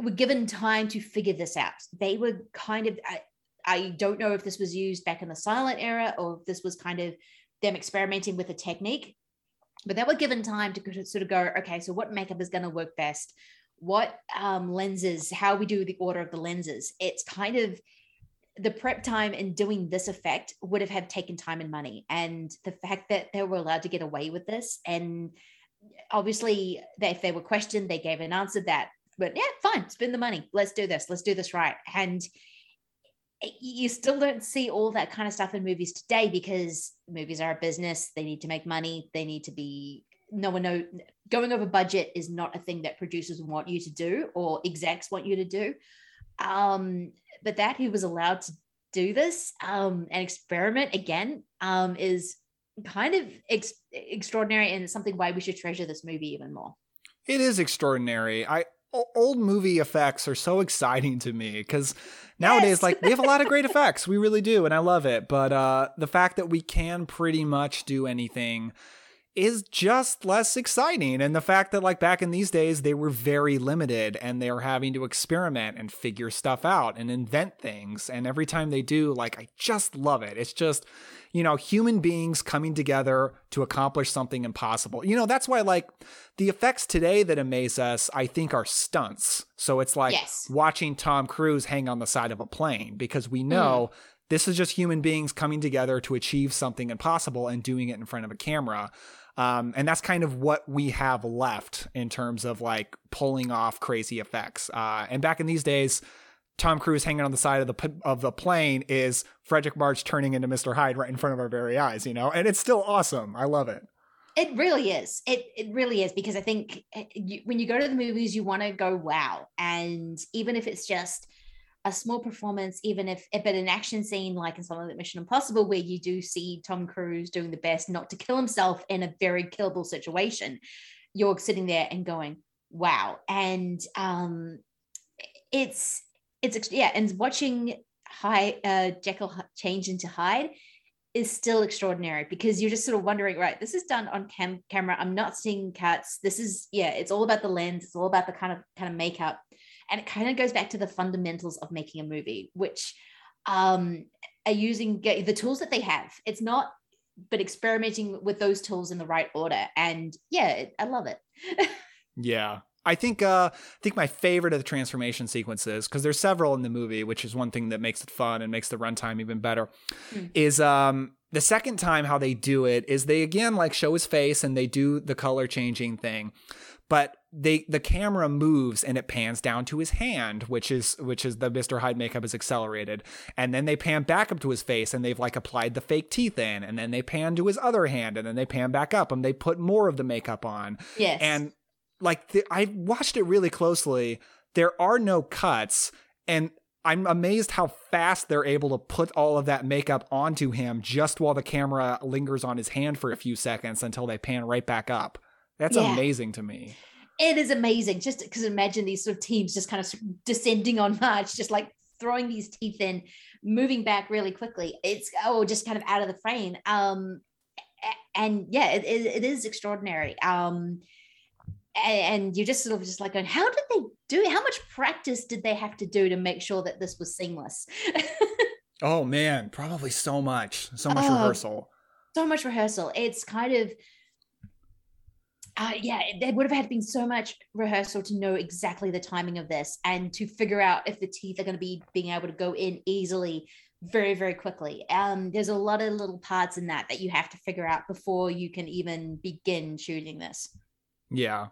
were given time to figure this out. They were kind of, I, I don't know if this was used back in the silent era or if this was kind of them experimenting with a technique, but they were given time to sort of go, okay, so what makeup is going to work best? What um, lenses, how we do the order of the lenses. It's kind of, the prep time in doing this effect would have had taken time and money and the fact that they were allowed to get away with this and obviously they, if they were questioned they gave an answer that but yeah fine spend the money. Let's do this. Let's do this right. And you still don't see all that kind of stuff in movies today because movies are a business. They need to make money. They need to be no one know going over budget is not a thing that producers want you to do or execs want you to do. Um, but that he was allowed to do this um, and experiment again um, is kind of ex- extraordinary and something why we should treasure this movie even more. It is extraordinary. I old movie effects are so exciting to me because nowadays yes. like we have a lot of great effects we really do and i love it but uh the fact that we can pretty much do anything is just less exciting. And the fact that, like, back in these days, they were very limited and they're having to experiment and figure stuff out and invent things. And every time they do, like, I just love it. It's just, you know, human beings coming together to accomplish something impossible. You know, that's why, like, the effects today that amaze us, I think, are stunts. So it's like Yes. watching Tom Cruise hang on the side of a plane because we know mm. this is just human beings coming together to achieve something impossible and doing it in front of a camera. Um, and that's kind of what we have left in terms of like pulling off crazy effects. Uh, and back in these days, Tom Cruise hanging on the side of the of the plane is Fredric March turning into Mr. Hyde right in front of our very eyes, you know, and it's still awesome. I love it. It really is. It it really is because I think eh, you, when you go to the movies, you want to go wow, and even if it's just a small performance, even if it's an action scene like in something like Mission Impossible, where you do see Tom Cruise doing the best not to kill himself in a very killable situation, you're sitting there and going wow, and um, it's it's yeah, and watching Hyde uh, Jekyll change into Hyde is still extraordinary because you're just sort of wondering, right? This is done on cam- camera. I'm not seeing cuts. This is yeah, it's all about the lens. It's all about the kind of kind of makeup, and it kind of goes back to the fundamentals of making a movie, which um, are using the tools that they have. It's not, but experimenting with those tools in the right order. And yeah, it, I love it. Yeah. I think uh I think my favorite of the transformation sequences because there's several in the movie, which is one thing that makes it fun and makes the runtime even better. Hmm. Is um the second time how they do it is they again like show his face and they do the color changing thing, but they the camera moves and it pans down to his hand, which is which is the Mr. Hyde makeup is accelerated, and then they pan back up to his face and they've like applied the fake teeth in, and then they pan to his other hand and then they pan back up and they put more of the makeup on. Yes. And like the, I watched it really closely. There are no cuts, and I'm amazed how fast they're able to put all of that makeup onto him just while the camera lingers on his hand for a few seconds until they pan right back up. That's Yeah. amazing to me. It is amazing just because imagine these sort of teams just kind of descending on march just like throwing these teeth in moving back really quickly. It's oh just kind of out of the frame. Um and yeah it, it, is extraordinary. Um and you're just sort of just like going how did they do it? How much practice did they have to do to make sure that this was seamless? Oh man, probably so much, so much Oh, rehearsal. so much rehearsal. It's kind of, uh, yeah, there would have had been so much rehearsal to know exactly the timing of this and to figure out if the teeth are going to be being able to go in easily very, very quickly. Um, there's a lot of little parts in that that you have to figure out before you can even begin shooting this. Yeah.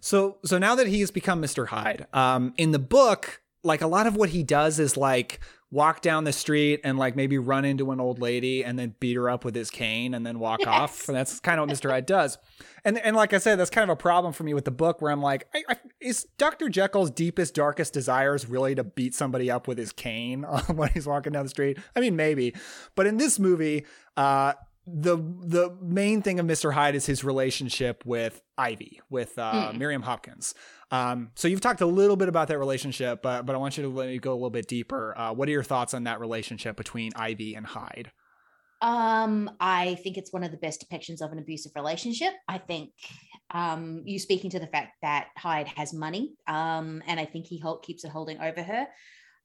So so now that he's become Mr. Hyde, um, in the book, like a lot of what he does is like walk down the street and like maybe run into an old lady and then beat her up with his cane and then walk off. And that's kind of what Mr. Hyde does. And and like I said, that's kind of a problem for me with the book where I'm like, I, I, is Dr. Jekyll's deepest, darkest desires really to beat somebody up with his cane when he's walking down the street? I mean, maybe. But in this movie, uh, the the main thing of Mr. Hyde is his relationship with Ivy, with uh, Mm. Miriam Hopkins. Um, so you've talked a little bit about that relationship, but but I want you to let me go a little bit deeper. Uh, what are your thoughts on that relationship between Ivy and Hyde? Um, I think it's one of the best depictions of an abusive relationship. I think um, you speaking to the fact that Hyde has money, um, and I think he hold, keeps it holding over her.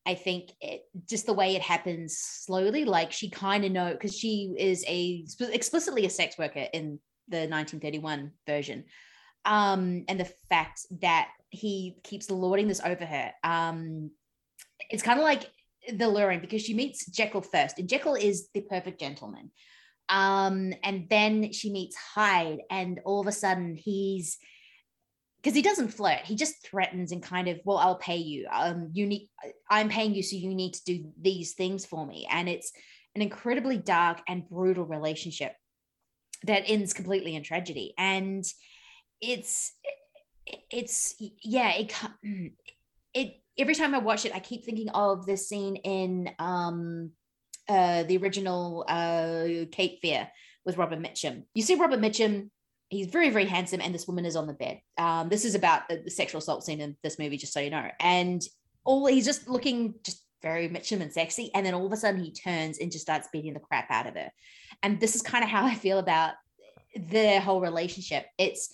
I think it, just the way it happens slowly, like she kind of know because she is a explicitly a sex worker in the 1931 version, um, and the fact that he keeps lording this over her. Um, it's kind of like the luring because she meets Jekyll first, and Jekyll is the perfect gentleman. Um, and then she meets Hyde, and all of a sudden he's because he doesn't flirt, he just threatens and kind of, well, I'll pay you. Um, you need, I'm paying you, so you need to do these things for me. And it's an incredibly dark and brutal relationship that ends completely in tragedy. And it's, it's, yeah, it, it, every time I watch it, I keep thinking of this scene in um, uh, the original uh, Cape Fear with Robert Mitchum. You see Robert Mitchum, he's very, very handsome, and this woman is on the bed. Um, this is about the, the sexual assault scene in this movie, just so you know. And all he's just looking just very Mitchum and sexy, and then all of a sudden he turns and just starts beating the crap out of her. And this is kind of how I feel about their whole relationship. It's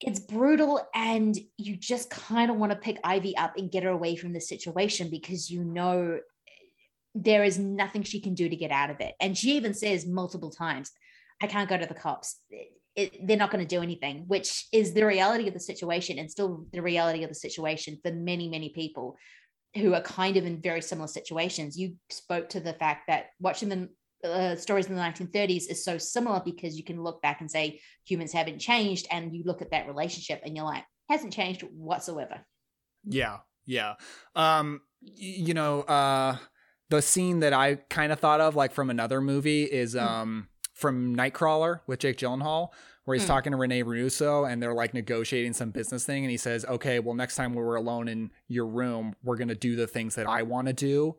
it's brutal and you just kind of want to pick Ivy up and get her away from the situation because you know there is nothing she can do to get out of it. And she even says multiple times, I can't go to the cops. It, they're not going to do anything, which is the reality of the situation and still the reality of the situation for many, many people who are kind of in very similar situations. You spoke to the fact that watching the uh, stories in the 1930s is so similar because you can look back and say humans haven't changed, and you look at that relationship and you're like, hasn't changed whatsoever. Yeah, yeah. Um, you know, uh, the scene that I kind of thought of, like from another movie, is Hmm. um from Nightcrawler with Jake Gyllenhaal, where he's Mm. talking to Rene Russo and they're like negotiating some business thing, and he says, "Okay, well, next time we're alone in your room, we're gonna do the things that I want to do."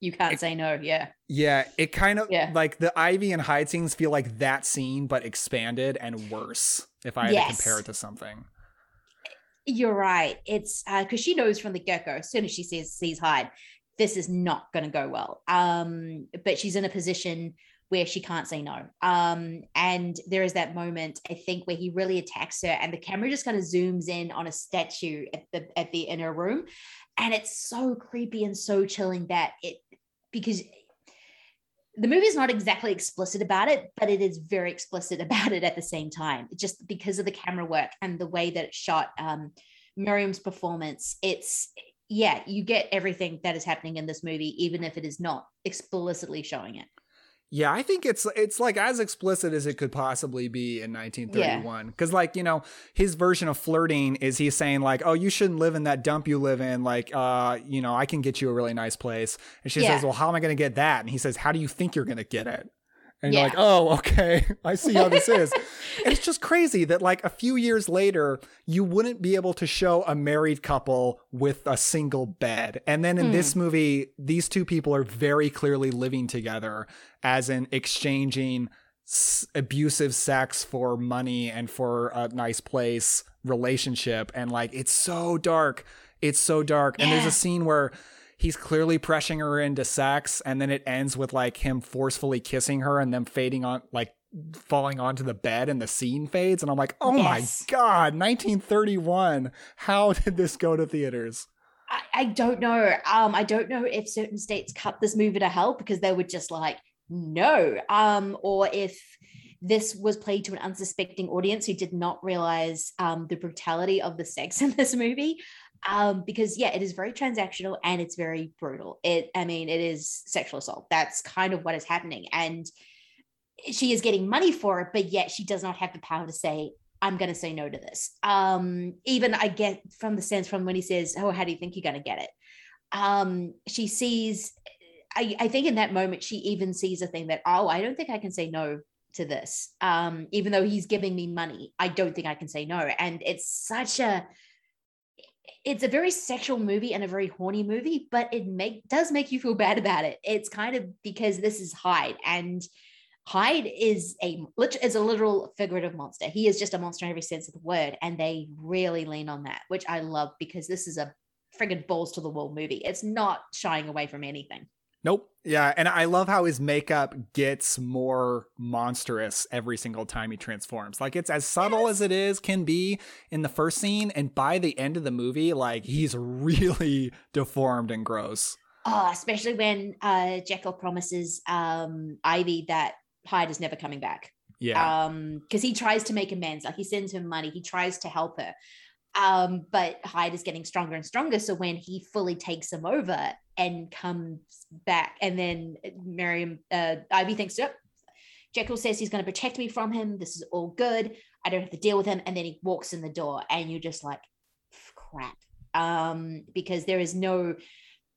You can't say no. Yeah. Yeah, it kind of Yeah. like the Ivy and Hyde scenes feel like that scene, but expanded and worse. If I had to compare it to something. You're right. It's because she knows from the get go, as soon as she sees sees Hyde, this is not going to go well. Um, but she's in a position where she can't say no. Um, and there is that moment, I think, where he really attacks her, and the camera just kind of zooms in on a statue at the at the inner room, and it's so creepy and so chilling that it because the movie is not exactly explicit about it, but it is very explicit about it at the same time, just because of the camera work and the way that it's shot. Um, Miriam's performance, it's yeah, you get everything that is happening in this movie, even if it is not explicitly showing it. Yeah, I think it's it's like as explicit as it could possibly be in 1931. Because like you know, his version of flirting is he's saying like, "Oh, you shouldn't live in that dump you live in. Like, uh, you know, I can get you a really nice place." And she Yeah. says, "Well, how am I going to get that?" And he says, "How do you think you're going to get it?" And Yeah. you're like, "Oh, okay, I see how this is." and it's just crazy that like a few years later, you wouldn't be able to show a married couple with a single bed. And then in Hmm. this movie, these two people are very clearly living together as in exchanging s- abusive sex for money and for a nice place relationship and like it's so dark it's so dark and there's a scene where he's clearly pressuring her into sex and then it ends with like him forcefully kissing her and then fading on like falling onto the bed and the scene fades and i'm like oh Yes. my god 1931 how did this go to theaters I, I don't know. Um, I don't know if certain states cut this movie to hell because they were just like, no. Um, or if this was played to an unsuspecting audience who did not realize um, the brutality of the sex in this movie. Um, because yeah, it is very transactional and it's very brutal. It, I mean, it is sexual assault. That's kind of what is happening, and she is getting money for it, but yet she does not have the power to say, I'm going to say no to this. Um, even I get from the sense from when he says, Oh, how do you think you're going to get it? Um, she sees, I, I think in that moment, she even sees a thing that, Oh, I don't think I can say no to this. Um, even though he's giving me money, I don't think I can say no. And it's such a, it's a very sexual movie and a very horny movie, but it make does make you feel bad about it. It's kind of because this is Hyde and Hyde is a is a literal figurative monster. He is just a monster in every sense of the word, and they really lean on that, which I love because this is a friggin' balls to the wall movie. It's not shying away from anything. Nope. Yeah, and I love how his makeup gets more monstrous every single time he transforms. Like it's as subtle as it is can be in the first scene, and by the end of the movie, like he's really deformed and gross. Oh, especially when uh, Jekyll promises um, Ivy that Hyde is never coming back. Yeah. Um, because he tries to make amends, like he sends her money, he tries to help her. Um, but Hyde is getting stronger and stronger. So when he fully takes him over and comes back, and then Miriam, uh, Ivy thinks, yep, Jekyll says he's going to protect me from him. This is all good. I don't have to deal with him. And then he walks in the door, and you're just like, crap. Um, because there is no,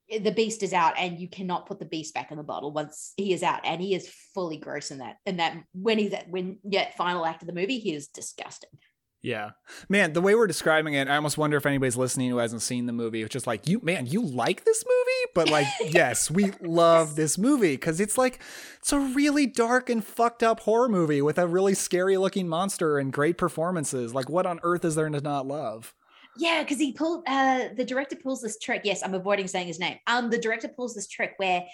the beast is out, and you cannot put the beast back in the bottle once he is out, and he is fully gross in that. And that when he's at when yeah, final act of the movie, he is disgusting. Yeah. Man, the way we're describing it, I almost wonder if anybody's listening who hasn't seen the movie. It's just like, you, man, you like this movie? But like, yes, we love this movie because it's like, it's a really dark and fucked up horror movie with a really scary looking monster and great performances. Like, what on earth is there to not love? Yeah, because he pulled uh the director pulls this trick. Yes, I'm avoiding saying his name. Um, the director pulls this trick where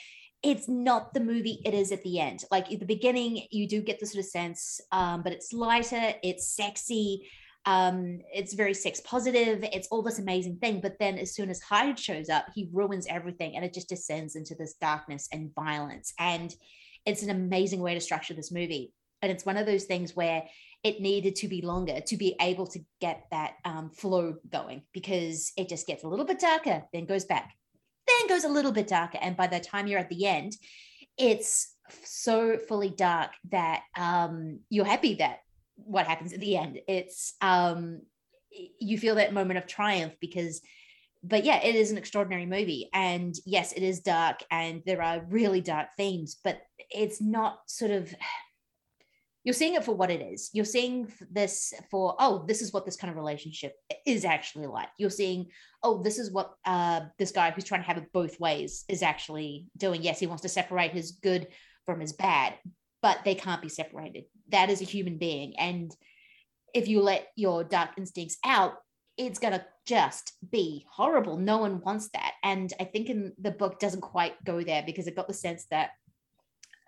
it's not the movie it is at the end. Like at the beginning, you do get the sort of sense, um, but it's lighter, it's sexy, um, it's very sex positive, it's all this amazing thing. But then as soon as Hyde shows up, he ruins everything and it just descends into this darkness and violence. And it's an amazing way to structure this movie. And it's one of those things where it needed to be longer to be able to get that um, flow going because it just gets a little bit darker, then goes back, then goes a little bit darker. And by the time you're at the end, it's so fully dark that um, you're happy that what happens at the end. It's um, you feel that moment of triumph because but yeah, it is an extraordinary movie. And yes, it is dark and there are really dark themes, but it's not sort of you're seeing it for what it is. You're seeing this for, oh, this is what this kind of relationship is actually like. You're seeing, oh, this is what uh, this guy who's trying to have it both ways is actually doing. Yes, he wants to separate his good from his bad, but they can't be separated. That is a human being. And if you let your dark instincts out, it's going to just be horrible. No one wants that. And I think in the book doesn't quite go there because it got the sense that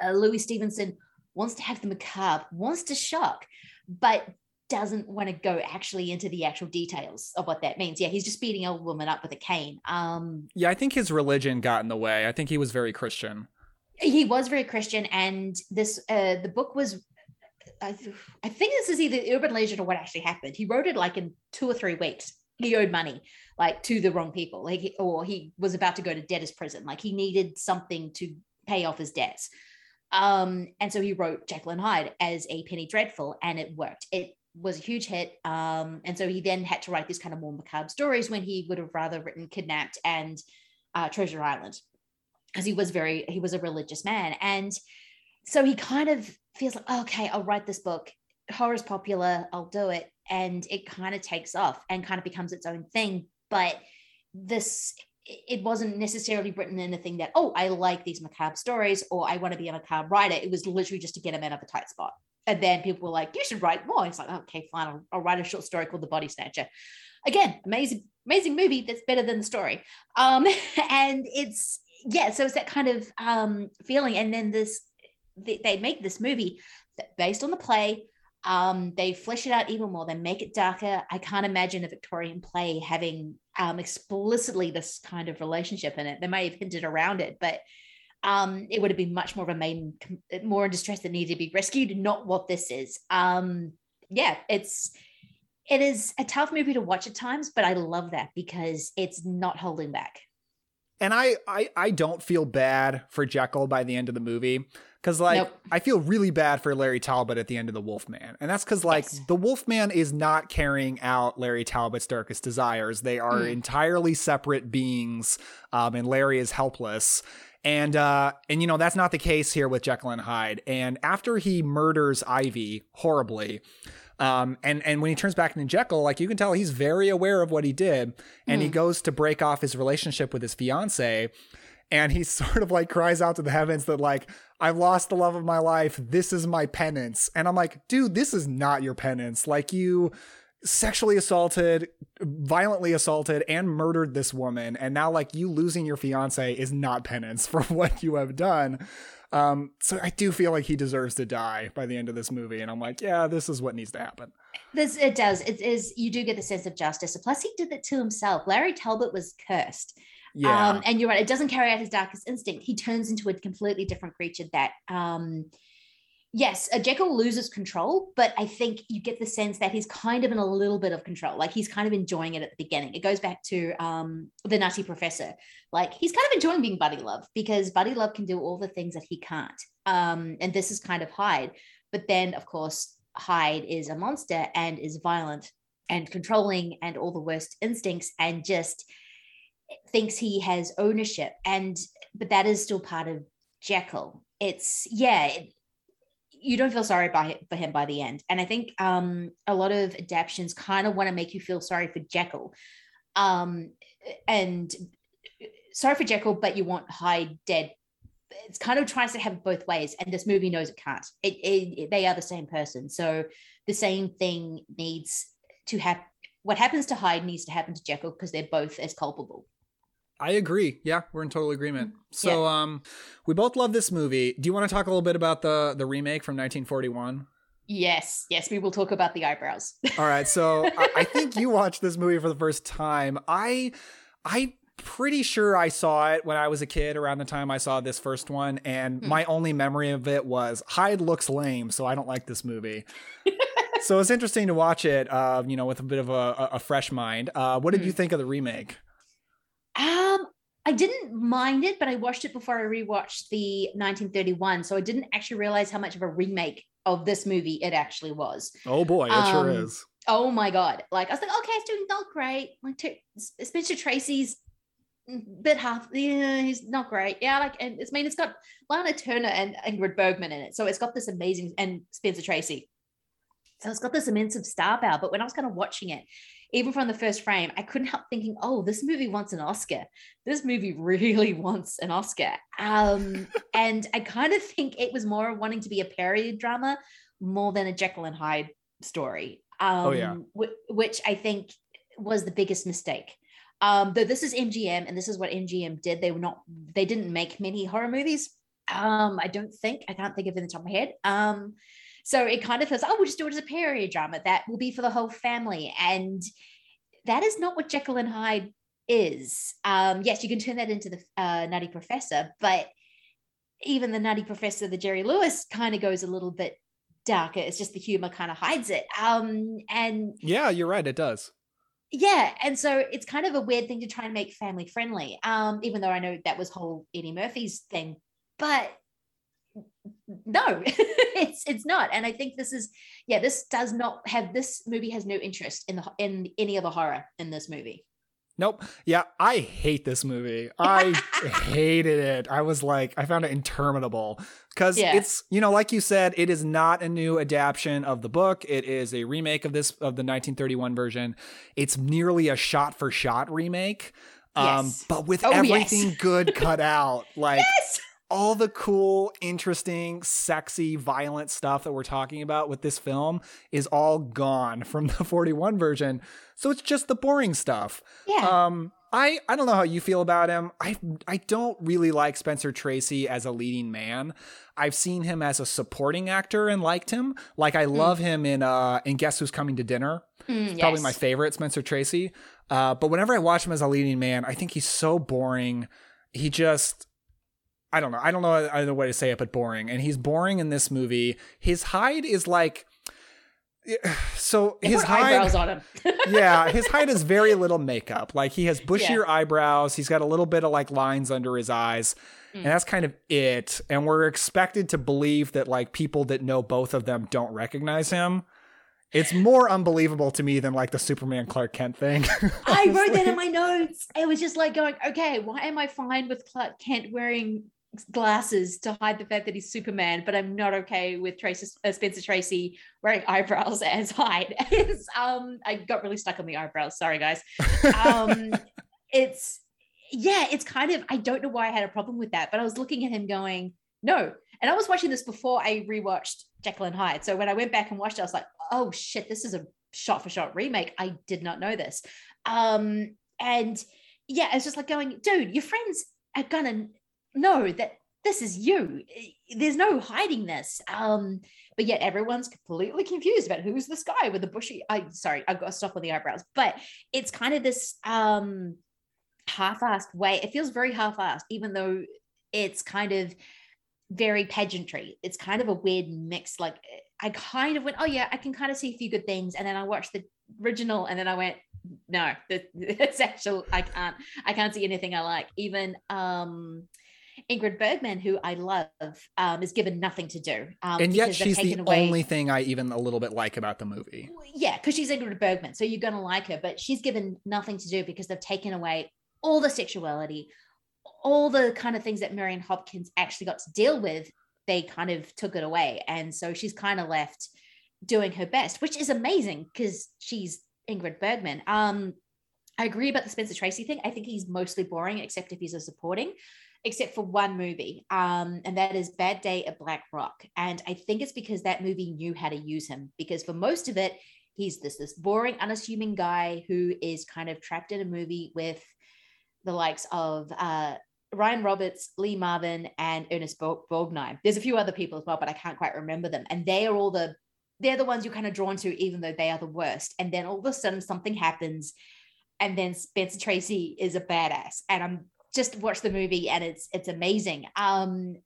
uh, Louis Stevenson wants to have the macabre, wants to shock, but doesn't want to go actually into the actual details of what that means. Yeah, he's just beating a woman up with a cane. Um, yeah, I think his religion got in the way. I think he was very Christian. He was very Christian, and this uh, the book was. I, I think this is either urban legend or what actually happened. He wrote it like in two or three weeks. He owed money like to the wrong people, like or he was about to go to debtor's prison. Like he needed something to pay off his debts. Um, and so he wrote and Hyde as a Penny Dreadful, and it worked. It was a huge hit. Um, and so he then had to write these kind of more macabre stories when he would have rather written Kidnapped and uh, Treasure Island, because he was very he was a religious man, and so he kind of feels like, okay, I'll write this book. Horror's popular, I'll do it, and it kind of takes off and kind of becomes its own thing. But this it wasn't necessarily written in a thing that, oh, I like these macabre stories or I want to be a macabre writer. It was literally just to get him out of a tight spot. And then people were like, you should write more. It's like, okay, fine. I'll, I'll write a short story called The Body Snatcher. Again, amazing, amazing movie that's better than the story. Um, and it's, yeah, so it's that kind of um, feeling. And then this, they, they make this movie based on the play um, they flesh it out even more. They make it darker. I can't imagine a Victorian play having um, explicitly this kind of relationship in it. They may have hinted around it, but um, it would have been much more of a main, more in distress that needed to be rescued. Not what this is. Um, yeah, it's it is a tough movie to watch at times, but I love that because it's not holding back. And I, I, I don't feel bad for Jekyll by the end of the movie. Cause like nope. I feel really bad for Larry Talbot at the end of the Wolfman. And that's because like yes. the Wolfman is not carrying out Larry Talbot's darkest desires. They are mm. entirely separate beings. Um, and Larry is helpless. And uh, and you know, that's not the case here with Jekyll and Hyde. And after he murders Ivy horribly, um, and and when he turns back into Jekyll, like you can tell he's very aware of what he did, and mm. he goes to break off his relationship with his fiance, and he sort of like cries out to the heavens that like I've lost the love of my life. This is my penance. And I'm like, dude, this is not your penance. Like you sexually assaulted, violently assaulted, and murdered this woman. And now, like, you losing your fiance is not penance for what you have done. Um, so I do feel like he deserves to die by the end of this movie. And I'm like, yeah, this is what needs to happen. This it does. It is you do get the sense of justice. Plus, he did it to himself. Larry Talbot was cursed. Yeah. Um, and you're right, it doesn't carry out his darkest instinct. He turns into a completely different creature that um yes, a Jekyll loses control, but I think you get the sense that he's kind of in a little bit of control. Like he's kind of enjoying it at the beginning. It goes back to um, the Nutty Professor. Like he's kind of enjoying being Buddy Love because Buddy Love can do all the things that he can't. Um, and this is kind of Hyde. But then, of course, Hyde is a monster and is violent and controlling and all the worst instincts and just thinks he has ownership. And but that is still part of Jekyll. It's yeah, it, you don't feel sorry by, for him by the end. And I think um, a lot of adaptations kind of want to make you feel sorry for Jekyll. Um, and sorry for Jekyll, but you want Hyde dead. It's kind of tries to have it both ways, and this movie knows it can't. It, it, it, they are the same person, so the same thing needs to happen. What happens to Hyde needs to happen to Jekyll because they're both as culpable. I agree. Yeah, we're in total agreement. So, yeah. um, we both love this movie. Do you want to talk a little bit about the the remake from 1941? Yes, yes, we will talk about the eyebrows. All right, so I, I think you watched this movie for the first time. I, I pretty sure I saw it when I was a kid around the time I saw this first one, and hmm. my only memory of it was Hyde looks lame, so I don't like this movie. so it's interesting to watch it, uh, you know, with a bit of a, a fresh mind. Uh, what did hmm. you think of the remake? Um, I didn't mind it, but I watched it before I rewatched the 1931, so I didn't actually realize how much of a remake of this movie it actually was. Oh boy, it um, sure is. Oh my god! Like I was like, okay, it's doing not great. Like to, Spencer Tracy's bit half. Yeah, he's not great. Yeah, like and it's I mean it's got Lana Turner and Ingrid Bergman in it, so it's got this amazing and Spencer Tracy. So it's got this immense of star power. But when I was kind of watching it, even from the first frame, I couldn't help thinking, oh, this movie wants an Oscar. This movie really wants an Oscar. Um, and I kind of think it was more wanting to be a period drama more than a Jekyll and Hyde story. Um, oh, yeah. W- which I think was the biggest mistake. Um, though this is MGM and this is what MGM did. They were not, they didn't make many horror movies. Um, I don't think, I can't think of it in the top of my head. Um, so it kind of feels, oh, we'll just do it as a period drama that will be for the whole family. And that is not what Jekyll and Hyde is. Um, yes, you can turn that into the uh, Nutty Professor, but even the Nutty Professor, the Jerry Lewis, kind of goes a little bit darker. It's just the humor kind of hides it. Um, and yeah, you're right, it does. Yeah, and so it's kind of a weird thing to try and make family friendly. Um, even though I know that was whole Eddie Murphy's thing, but no it's it's not and i think this is yeah this does not have this movie has no interest in the in any other horror in this movie Nope. Yeah, I hate this movie. I hated it. I was like, I found it interminable because yeah. it's, you know, like you said, it is not a new adaptation of the book. It is a remake of this of the 1931 version. It's nearly a shot for shot remake. Um, yes. but with oh, everything yes. good cut out. Like yes! All the cool, interesting, sexy, violent stuff that we're talking about with this film is all gone from the 41 version. So it's just the boring stuff. Yeah. Um, I, I don't know how you feel about him. I I don't really like Spencer Tracy as a leading man. I've seen him as a supporting actor and liked him. Like I mm. love him in uh in Guess Who's Coming to Dinner. Mm, yes. Probably my favorite Spencer Tracy. Uh, but whenever I watch him as a leading man, I think he's so boring. He just I don't know. I don't know either way to say it, but boring. And he's boring in this movie. His Hyde is like so his Hyde, on him. yeah, his Hyde is very little makeup. Like he has bushier yeah. eyebrows. He's got a little bit of like lines under his eyes. Mm. And that's kind of it. And we're expected to believe that like people that know both of them don't recognize him. It's more unbelievable to me than like the Superman Clark Kent thing. I wrote that in my notes. It was just like going, okay, why am I fine with Clark Kent wearing glasses to hide the fact that he's Superman, but I'm not okay with Tracy, uh, Spencer Tracy wearing eyebrows as Hyde. um, I got really stuck on the eyebrows. Sorry, guys. Um, it's yeah, it's kind of I don't know why I had a problem with that, but I was looking at him going, no. And I was watching this before I rewatched and Hyde. So when I went back and watched it, I was like, oh shit, this is a shot for shot remake. I did not know this. Um, and yeah, it's just like going, dude, your friends are gonna know that this is you. There's no hiding this. Um, but yet everyone's completely confused about who's this guy with the bushy. I sorry, I've got to stop with the eyebrows, but it's kind of this um half-assed way. It feels very half-assed, even though it's kind of very pageantry. It's kind of a weird mix. Like I kind of went, oh yeah, I can kind of see a few good things, and then I watched the original, and then I went, no, it's actual. I can't. I can't see anything I like. Even um Ingrid Bergman, who I love, um, is given nothing to do. Um, and yet she's the away... only thing I even a little bit like about the movie. Yeah, because she's Ingrid Bergman, so you're going to like her, but she's given nothing to do because they've taken away all the sexuality, all the kind of things that Miriam Hopkins actually got to deal with. They kind of took it away, and so she's kind of left doing her best, which is amazing because she's Ingrid Bergman. Um, I agree about the Spencer Tracy thing. I think he's mostly boring, except if he's a supporting except for one movie, um, and that is Bad Day at Black Rock. And I think it's because that movie knew how to use him, because for most of it, he's this this boring, unassuming guy who is kind of trapped in a movie with the likes of uh, Ryan Roberts, Lee Marvin, and Ernest Borgnine. There's a few other people as well, but I can't quite remember them. And they are all the they're the ones you're kind of drawn to, even though they are the worst. And then all of a sudden something happens, and then Spencer Tracy is a badass. And I'm just watch the movie and it's it's amazing. Um,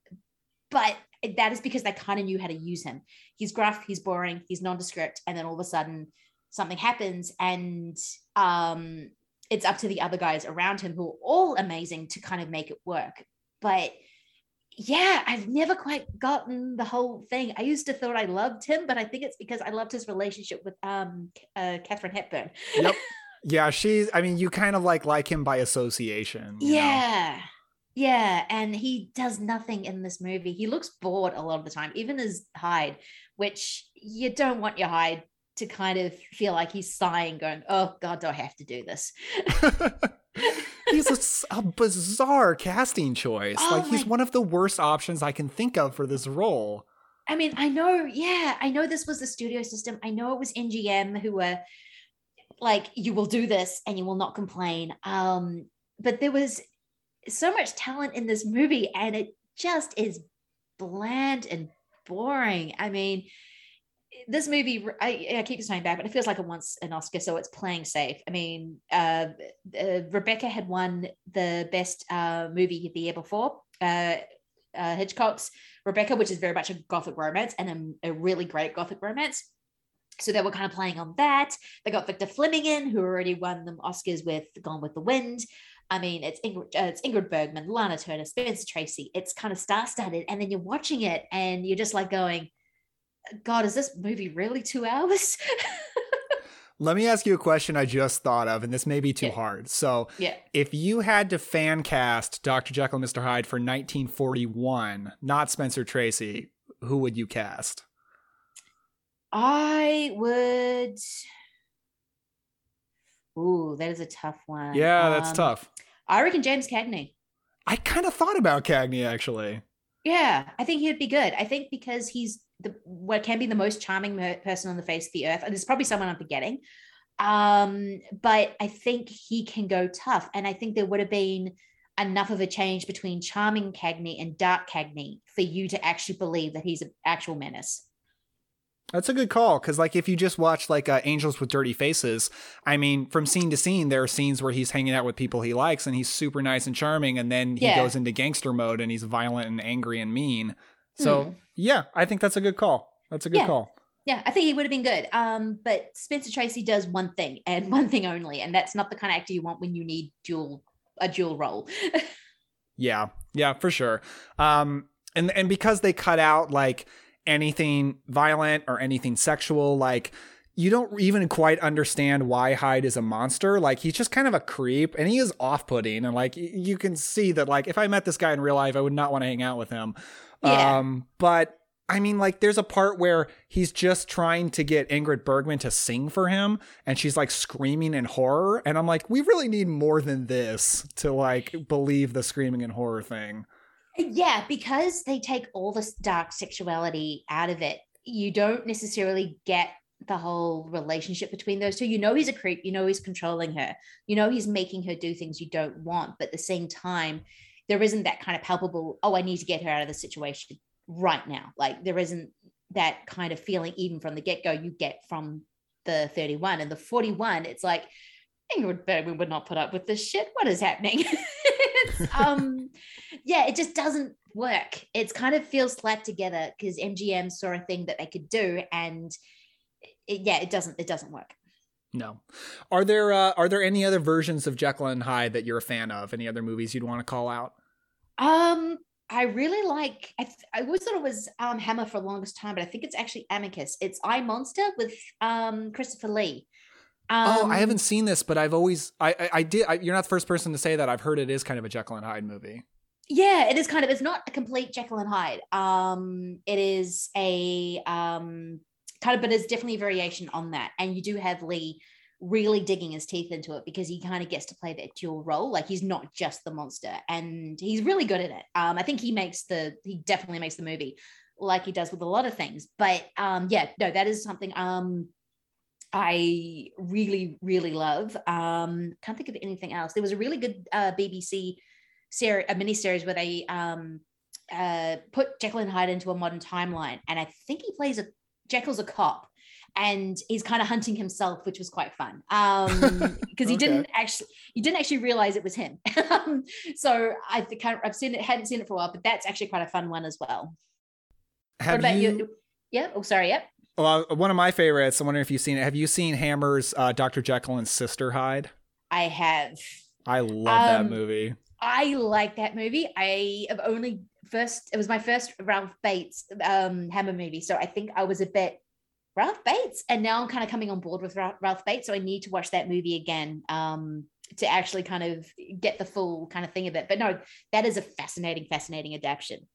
but that is because they kind of knew how to use him. He's gruff, he's boring, he's nondescript, and then all of a sudden something happens, and um, it's up to the other guys around him who are all amazing to kind of make it work. But yeah, I've never quite gotten the whole thing. I used to thought I loved him, but I think it's because I loved his relationship with um uh, Katharine Hepburn. Yep. yeah, she's. I mean, you kind of like like him by association. Yeah. Know? Yeah, and he does nothing in this movie. He looks bored a lot of the time, even as Hyde, which you don't want your Hyde to kind of feel like he's sighing, going, "Oh God, do I have to do this?" he's a, a, bizarre casting choice. Oh like he's one of the worst options I can think of for this role. I mean, I know, yeah, I know this was the studio system. I know it was MGM who were like, "You will do this, and you will not complain." Um, but there was so much talent in this movie and it just is bland and boring. I mean, this movie, I, I keep saying back, but it feels like it wants an Oscar, so it's playing safe. I mean, uh, uh, Rebecca had won the best uh, movie the year before, uh, uh, Hitchcock's Rebecca, which is very much a gothic romance and a, a really great gothic romance. So they were kind of playing on that. They got Victor Fleming in, who already won them Oscars with Gone with the Wind. I mean, it's Ingrid, uh, it's Ingrid Bergman, Lana Turner, Spencer Tracy. It's kind of star-studded, and then you're watching it, and you're just like going, "God, is this movie really two hours?" Let me ask you a question I just thought of, and this may be too yeah. hard. So, yeah. if you had to fan cast Dr. Jekyll and Mr. Hyde for 1941, not Spencer Tracy, who would you cast? I would. Ooh, that is a tough one. Yeah, that's um, tough. I reckon James Cagney. I kind of thought about Cagney actually. Yeah, I think he'd be good. I think because he's the what can be the most charming person on the face of the earth. And there's probably someone I'm forgetting. Um, but I think he can go tough. And I think there would have been enough of a change between charming Cagney and dark Cagney for you to actually believe that he's an actual menace. That's a good call because, like, if you just watch like uh, Angels with Dirty Faces, I mean, from scene to scene, there are scenes where he's hanging out with people he likes and he's super nice and charming, and then he yeah. goes into gangster mode and he's violent and angry and mean. So, mm. yeah, I think that's a good call. That's a good yeah. call. Yeah, I think he would have been good. Um, but Spencer Tracy does one thing and one thing only, and that's not the kind of actor you want when you need dual a dual role. yeah, yeah, for sure. Um, and and because they cut out like anything violent or anything sexual. Like, you don't even quite understand why Hyde is a monster. Like, he's just kind of a creep and he is off putting. And, like, you can see that, like, if I met this guy in real life, I would not want to hang out with him. Yeah. Um, but I mean, like, there's a part where he's just trying to get Ingrid Bergman to sing for him, and she's like screaming in horror. And I'm like, we really need more than this to like believe the screaming in horror thing. Yeah, because they take all this dark sexuality out of it, you don't necessarily get the whole relationship between those two. You know, he's a creep, you know, he's controlling her, you know, he's making her do things you don't want. But at the same time, there isn't that kind of palpable, oh, I need to get her out of the situation right now. Like, there isn't that kind of feeling, even from the get go, you get from the 31 and the 41. It's like, Bergman would not put up with this shit. What is happening? um yeah it just doesn't work it's kind of feels slapped together because mgm saw a thing that they could do and it, yeah it doesn't it doesn't work no are there uh, are there any other versions of jekyll and hyde that you're a fan of any other movies you'd want to call out um I really like. I, th- I always thought it was um, Hammer for the longest time, but I think it's actually Amicus. It's I Monster with um, Christopher Lee. Um, oh, I haven't seen this, but I've always I I, I did. I, you're not the first person to say that. I've heard it is kind of a Jekyll and Hyde movie. Yeah, it is kind of. It's not a complete Jekyll and Hyde. Um, it is a um kind of, but it's definitely a variation on that. And you do have Lee really digging his teeth into it because he kind of gets to play that dual role. Like he's not just the monster, and he's really good at it. Um, I think he makes the he definitely makes the movie like he does with a lot of things. But um, yeah, no, that is something. Um, I really, really love. Um, can't think of anything else. There was a really good uh, BBC series, a mini series where they um, uh, put Jekyll and Hyde into a modern timeline, and I think he plays a Jekyll's a cop, and he's kind of hunting himself, which was quite fun. Um, because he Okay. didn't actually, he didn't actually realize it was him. um, so I think I've seen it, hadn't seen it for a while, but that's actually quite a fun one as well. Have what about you? you? Yeah. Oh, sorry. Yep. Well, one of my favorites. I'm wondering if you've seen it. Have you seen Hammer's uh, Dr. Jekyll and Sister Hyde? I have. I love that Um, movie. I like that movie. I have only first, it was my first Ralph Bates um, Hammer movie. So I think I was a bit Ralph Bates. And now I'm kind of coming on board with Ralph Bates. So I need to watch that movie again um, to actually kind of get the full kind of thing of it. But no, that is a fascinating, fascinating adaptation.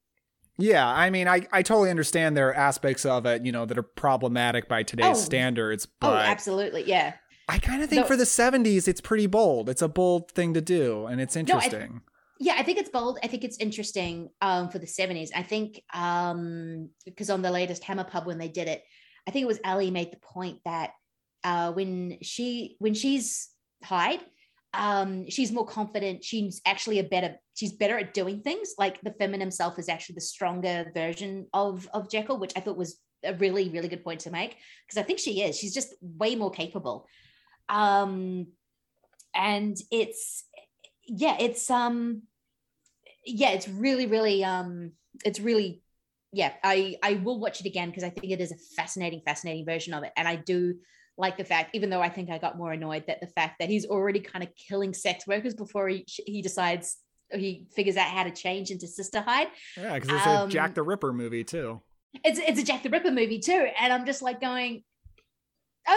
Yeah, I mean, I, I totally understand there are aspects of it, you know, that are problematic by today's Oh. standards, oh, but absolutely. Yeah. I kind of think No. for the 70s, it's pretty bold. It's a bold thing to do, and it's I- interesting. yeah i think it's bold i think it's interesting um for the 70s i think um because on the latest hammer pub when they did it i think it was ali made the point that uh when she when she's hyde um she's more confident. She's actually a better she's better at doing things. Like the feminine self is actually the stronger version of of jekyll which i thought was a really really good point to make because i think she is. She's just way more capable. Um and it's yeah it's um yeah it's really really um it's really yeah i i will watch it again because i think it is a fascinating fascinating version of it. And i do like the fact even though i think i got more annoyed that the fact that he's already kind of killing sex workers before he he decides he figures out how to change into sister hyde Yeah, because it's Um, a Jack the Ripper movie, too. it's it's a Jack the Ripper movie too, and I'm just like going,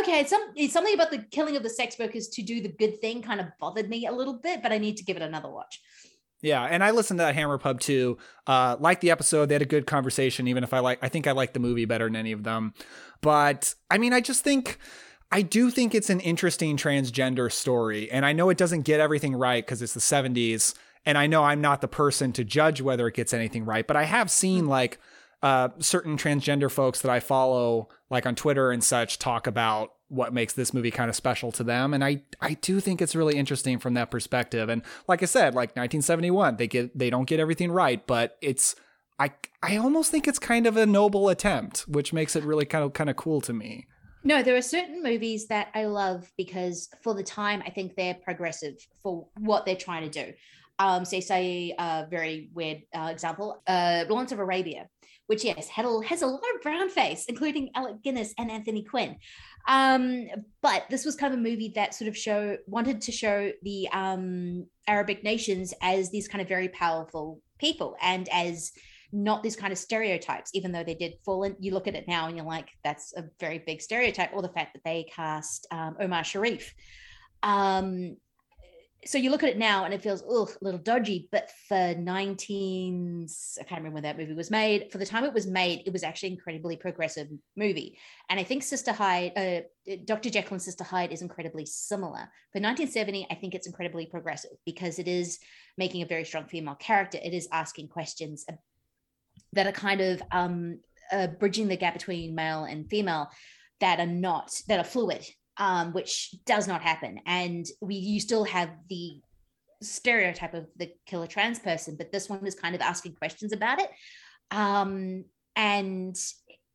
okay, it's some it's something about the killing of the sex workers to do the good thing kind of bothered me a little bit, but I need to give it another watch. Yeah, and I listened to that Hammer Pub too. Uh, like the episode, they had a good conversation. Even if I like, I think I like the movie better than any of them. But I mean, I just think, I do think it's an interesting transgender story, and I know it doesn't get everything right because it's the '70s, and I know I'm not the person to judge whether it gets anything right. But I have seen like uh, certain transgender folks that I follow, like on Twitter and such, talk about what makes this movie kind of special to them, and I I do think it's really interesting from that perspective. And like I said, like 1971, they get they don't get everything right, but it's I I almost think it's kind of a noble attempt, which makes it really kind of kind of cool to me. No, there are certain movies that I love because for the time I think they're progressive for what they're trying to do. Um, say, say a very weird uh, example, uh, Lawrence of Arabia, which yes had a, has a lot of brown face, including Alec Guinness and Anthony Quinn. Um, but this was kind of a movie that sort of show wanted to show the um, Arabic nations as these kind of very powerful people and as not these kind of stereotypes, even though they did fall in. You look at it now and you're like, that's a very big stereotype, or the fact that they cast um, Omar Sharif. Um, so you look at it now and it feels ugh, a little dodgy, but for 19s, I can't remember when that movie was made. For the time it was made, it was actually incredibly progressive movie. And I think Sister Hyde, uh, Dr. Jekyll and Sister Hyde is incredibly similar. For 1970, I think it's incredibly progressive because it is making a very strong female character. It is asking questions that are kind of um, uh, bridging the gap between male and female that are not that are fluid um, which does not happen. And we you still have the stereotype of the killer trans person but this one is kind of asking questions about it. Um, and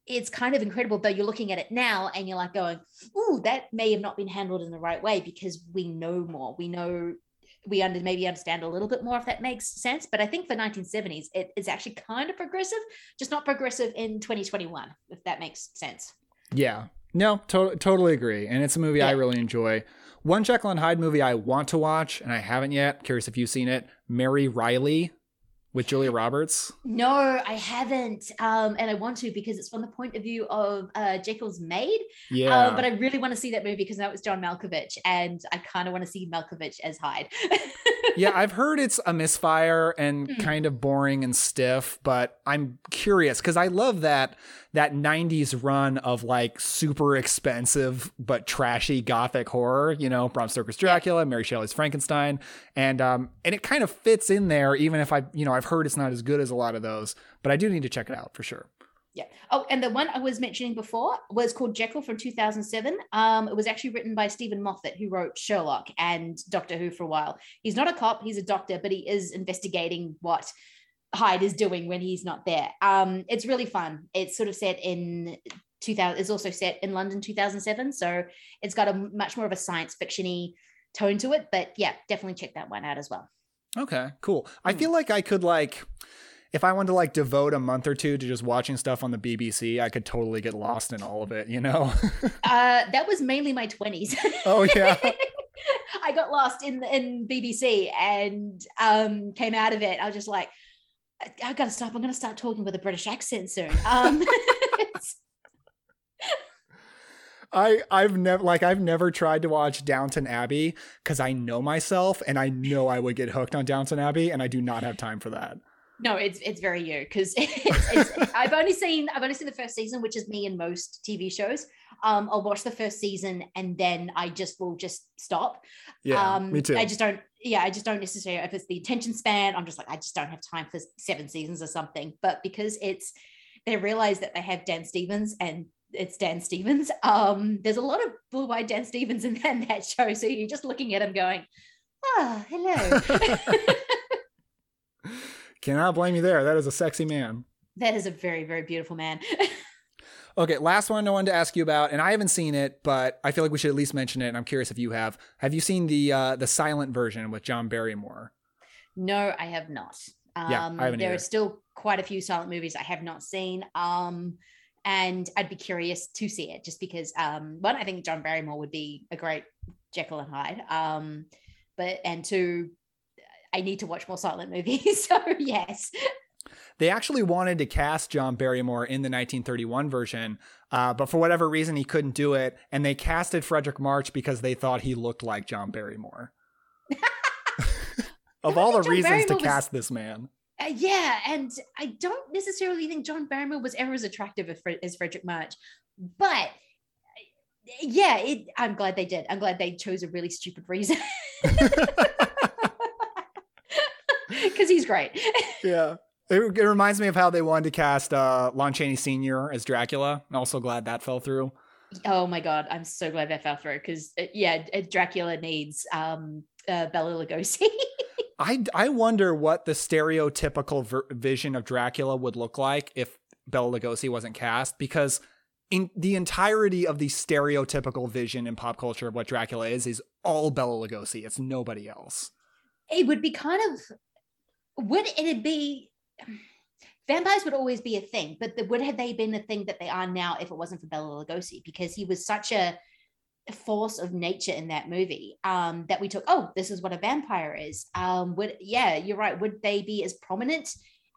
it's kind of incredible though you're looking at it now and you're like going ooh that may have not been handled in the right way because we know more. We know we under maybe understand a little bit more if that makes sense but i think for 1970s it is actually kind of progressive just not progressive in 2021 if that makes sense Yeah. No, to- totally agree. And it's a movie I really enjoy. One Jekyll and Hyde movie I want to watch, and I haven't yet. Curious if you've seen it. Mary Reilly with Julia Roberts. no i haven't um and i want to because it's from the point of view of uh jekyll's maid Yeah. um, but i really want to see that movie because that was john malkovich and i kind of want to see malkovich as hyde yeah, I've heard it's a misfire and Hmm. kind of boring and stiff, but I'm curious because I love that that 90s run of like super expensive but trashy gothic horror, you know, Bram Stoker's Dracula, Mary Shelley's Frankenstein, and um and it kind of fits in there even if I, you know, I've heard it's not as good as a lot of those, but I do need to check it out for sure. Yeah. Oh, and the one I was mentioning before was called Jekyll from 2007. Um, it was actually written by Steven Moffat, who wrote Sherlock and Doctor Who for a while. He's not a cop, he's a doctor, but he is investigating what Hyde is doing when he's not there. Um, it's really fun. It's sort of set in 2000. It's also set in London 2007, so it's got a much more of a science fictiony tone to it. But yeah, definitely check that one out as well. Okay, cool. I feel like I could like if I wanted to like devote a month or two to just watching stuff on the BBC, I could totally get lost in all of it, you know? uh, that was mainly my 20s. oh yeah. I got lost in in BBC and um, came out of it. I was just like, I, I gotta stop. I'm gonna start talking with a British accent soon. Um, I I've never like I've never tried to watch Downton Abbey because I know myself and I know I would get hooked on Downton Abbey and I do not have time for that. No, it's it's very you because I've only seen I've only seen the first season, which is me in most TV shows. Um, I'll watch the first season and then I just will just stop. Yeah, um, me too. I just don't. Yeah, I just don't necessarily. If it's the attention span, I'm just like I just don't have time for seven seasons or something. But because it's they realize that they have Dan Stevens and it's Dan Stevens. Um, there's a lot of blue-eyed Dan Stevens in that, in that show, so you're just looking at him going, "Ah, hello." Cannot blame you there. That is a sexy man. that is a very, very beautiful man. Okay, last one I wanted to ask you about, and I haven't seen it, but I feel like we should at least mention it. And I'm curious if you have. Have you seen the uh, the silent version with John Barrymore? no, I have not. Um, Yeah, I haven't there either. are still quite a few silent movies I have not seen. Um, and I'd be curious to see it just because um, one, I think John Barrymore would be a great Jekyll and Hyde. Um, but and two, I need to watch more silent movies. so yes. They actually wanted to cast John Barrymore in the 1931 version, uh, but for whatever reason he couldn't do it, and they casted Fredric March because they thought he looked like John Barrymore. of all the John reasons to Barrymore was- cast this man. Uh, yeah, and I don't necessarily think John Barrymore was ever as attractive as, Fred- as Fredric March, but yeah, it, I'm glad they did. I'm glad they chose a really stupid reason because he's great. Yeah. It, it reminds me of how they wanted to cast uh, Lon Chaney Sr. as Dracula. I'm also glad that fell through. Oh my god, I'm so glad that fell through because yeah, uh, Dracula needs um uh, Bela Lugosi. I, I wonder what the stereotypical ver- vision of Dracula would look like if Bela Lugosi wasn't cast because in the entirety of the stereotypical vision in pop culture of what Dracula is is all Bela Lugosi. It's nobody else. it would be kind of would it be vampires would always be a thing but the, would have they been the thing that they are now if it wasn't for Bela Lugosi? Because he was such a force of nature in that movie um that we took oh this is what a vampire is. Um would yeah you're right. Would they be as prominent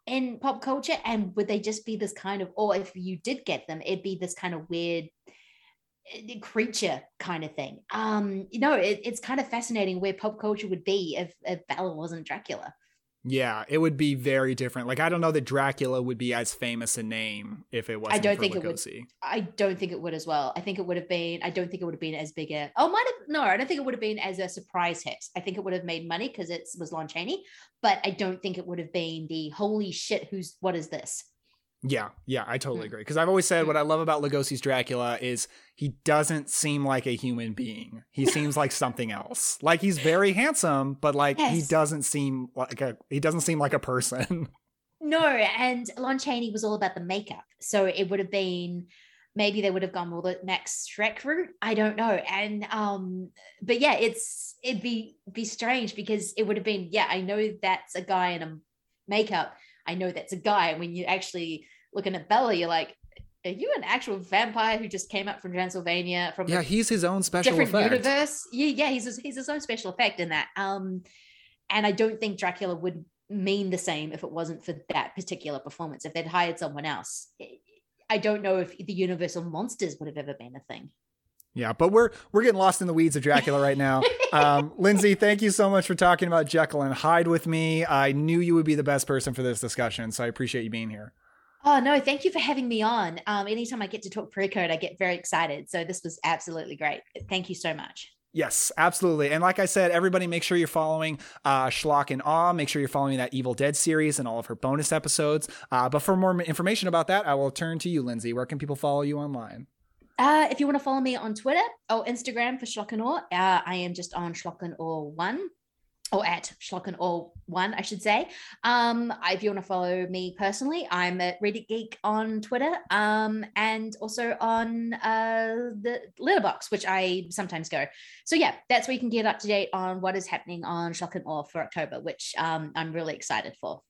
in pop culture? And would they just be this kind of or if you did get them it'd be this kind of weird uh, creature kind of thing. Um you know it, it's kind of fascinating where pop culture would be if, if Bela wasn't Dracula Yeah, it would be very different. Like I don't know that Dracula would be as famous a name if it wasn't I don't for think it would. Lugosi. I don't think it would as well. I think it would have been. I don't think it would have been as big a. Oh, might have. No, I don't think it would have been as a surprise hit. I think it would have made money because it was Lon Chaney, but I don't think it would have been the holy shit. Who's what is this? Yeah, yeah, I Hmm. totally agree. Because I've always said what I love about Lugosi's Dracula is he doesn't seem like a human being. He seems like something else. Like he's very handsome, but like he doesn't seem like a he doesn't seem like a person. No, and Lon Chaney was all about the makeup, so it would have been. Maybe they would have gone more the Max Schreck route. I don't know. And um, but yeah, it's it'd be be strange because it would have been, yeah, I know that's a guy in a makeup. I know that's a guy. When you actually looking at Bela, you're like, are you an actual vampire who just came up from Transylvania from yeah, he's his own special different effect. universe? Yeah, yeah, he's his, he's his own special effect in that. Um, and I don't think Dracula would mean the same if it wasn't for that particular performance. If they'd hired someone else, I don't know if the Universal monsters would have ever been a thing. Yeah, but we're we're getting lost in the weeds of Dracula right now. Um, Lindsay, thank you so much for talking about Jekyll and Hyde with me. I knew you would be the best person for this discussion, so I appreciate you being here. Oh no, thank you for having me on. Um, anytime I get to talk pre-code, I get very excited. So this was absolutely great. Thank you so much. Yes, absolutely. And like I said, everybody make sure you're following uh, Schlock and Awe. Make sure you're following that Evil Dead series and all of her bonus episodes. Uh, but for more information about that, I will turn to you, Lindsay. Where can people follow you online? Uh, if you want to follow me on Twitter or Instagram for Schlock and uh, I am just on Schlock and Awe 1 or at Schlocken or one, I should say. Um, if you want to follow me personally, I'm at Read and Geek on Twitter, um, and also on uh, the Letterboxd, which I sometimes go. So yeah, that's where you can get up to date on what is happening on Schlock and Awe for October, which um, I'm really excited for.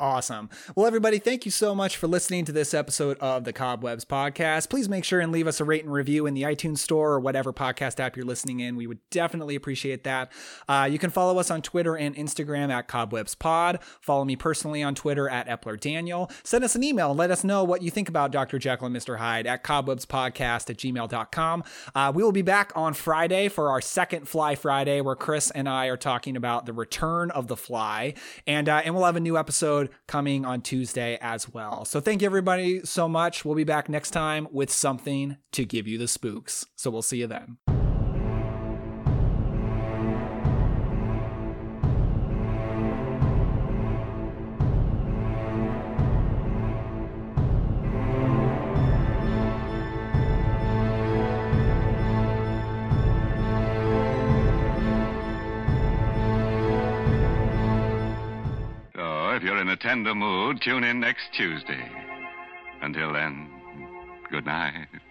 Awesome. Well, everybody, thank you so much for listening to this episode of the Cobwebs Podcast. Please make sure and leave us a rate and review in the iTunes Store or whatever podcast app you're listening in. We would definitely appreciate that. Uh, you can follow us on Twitter and Instagram at Cobwebs Pod. Follow me personally on Twitter at Epler Daniel. Send us an email. And let us know what you think about Dr. Jekyll and Mr. Hyde at cobwebspodcast at gmail.com. Uh, we will be back on Friday for our second Fly Friday, where Chris and I are talking about the return of the fly. And, uh, and we'll have a new episode coming on Tuesday as well. So thank you everybody so much. We'll be back next time with something to give you the spooks. So we'll see you then. Tender mood, tune in next Tuesday. Until then, good night.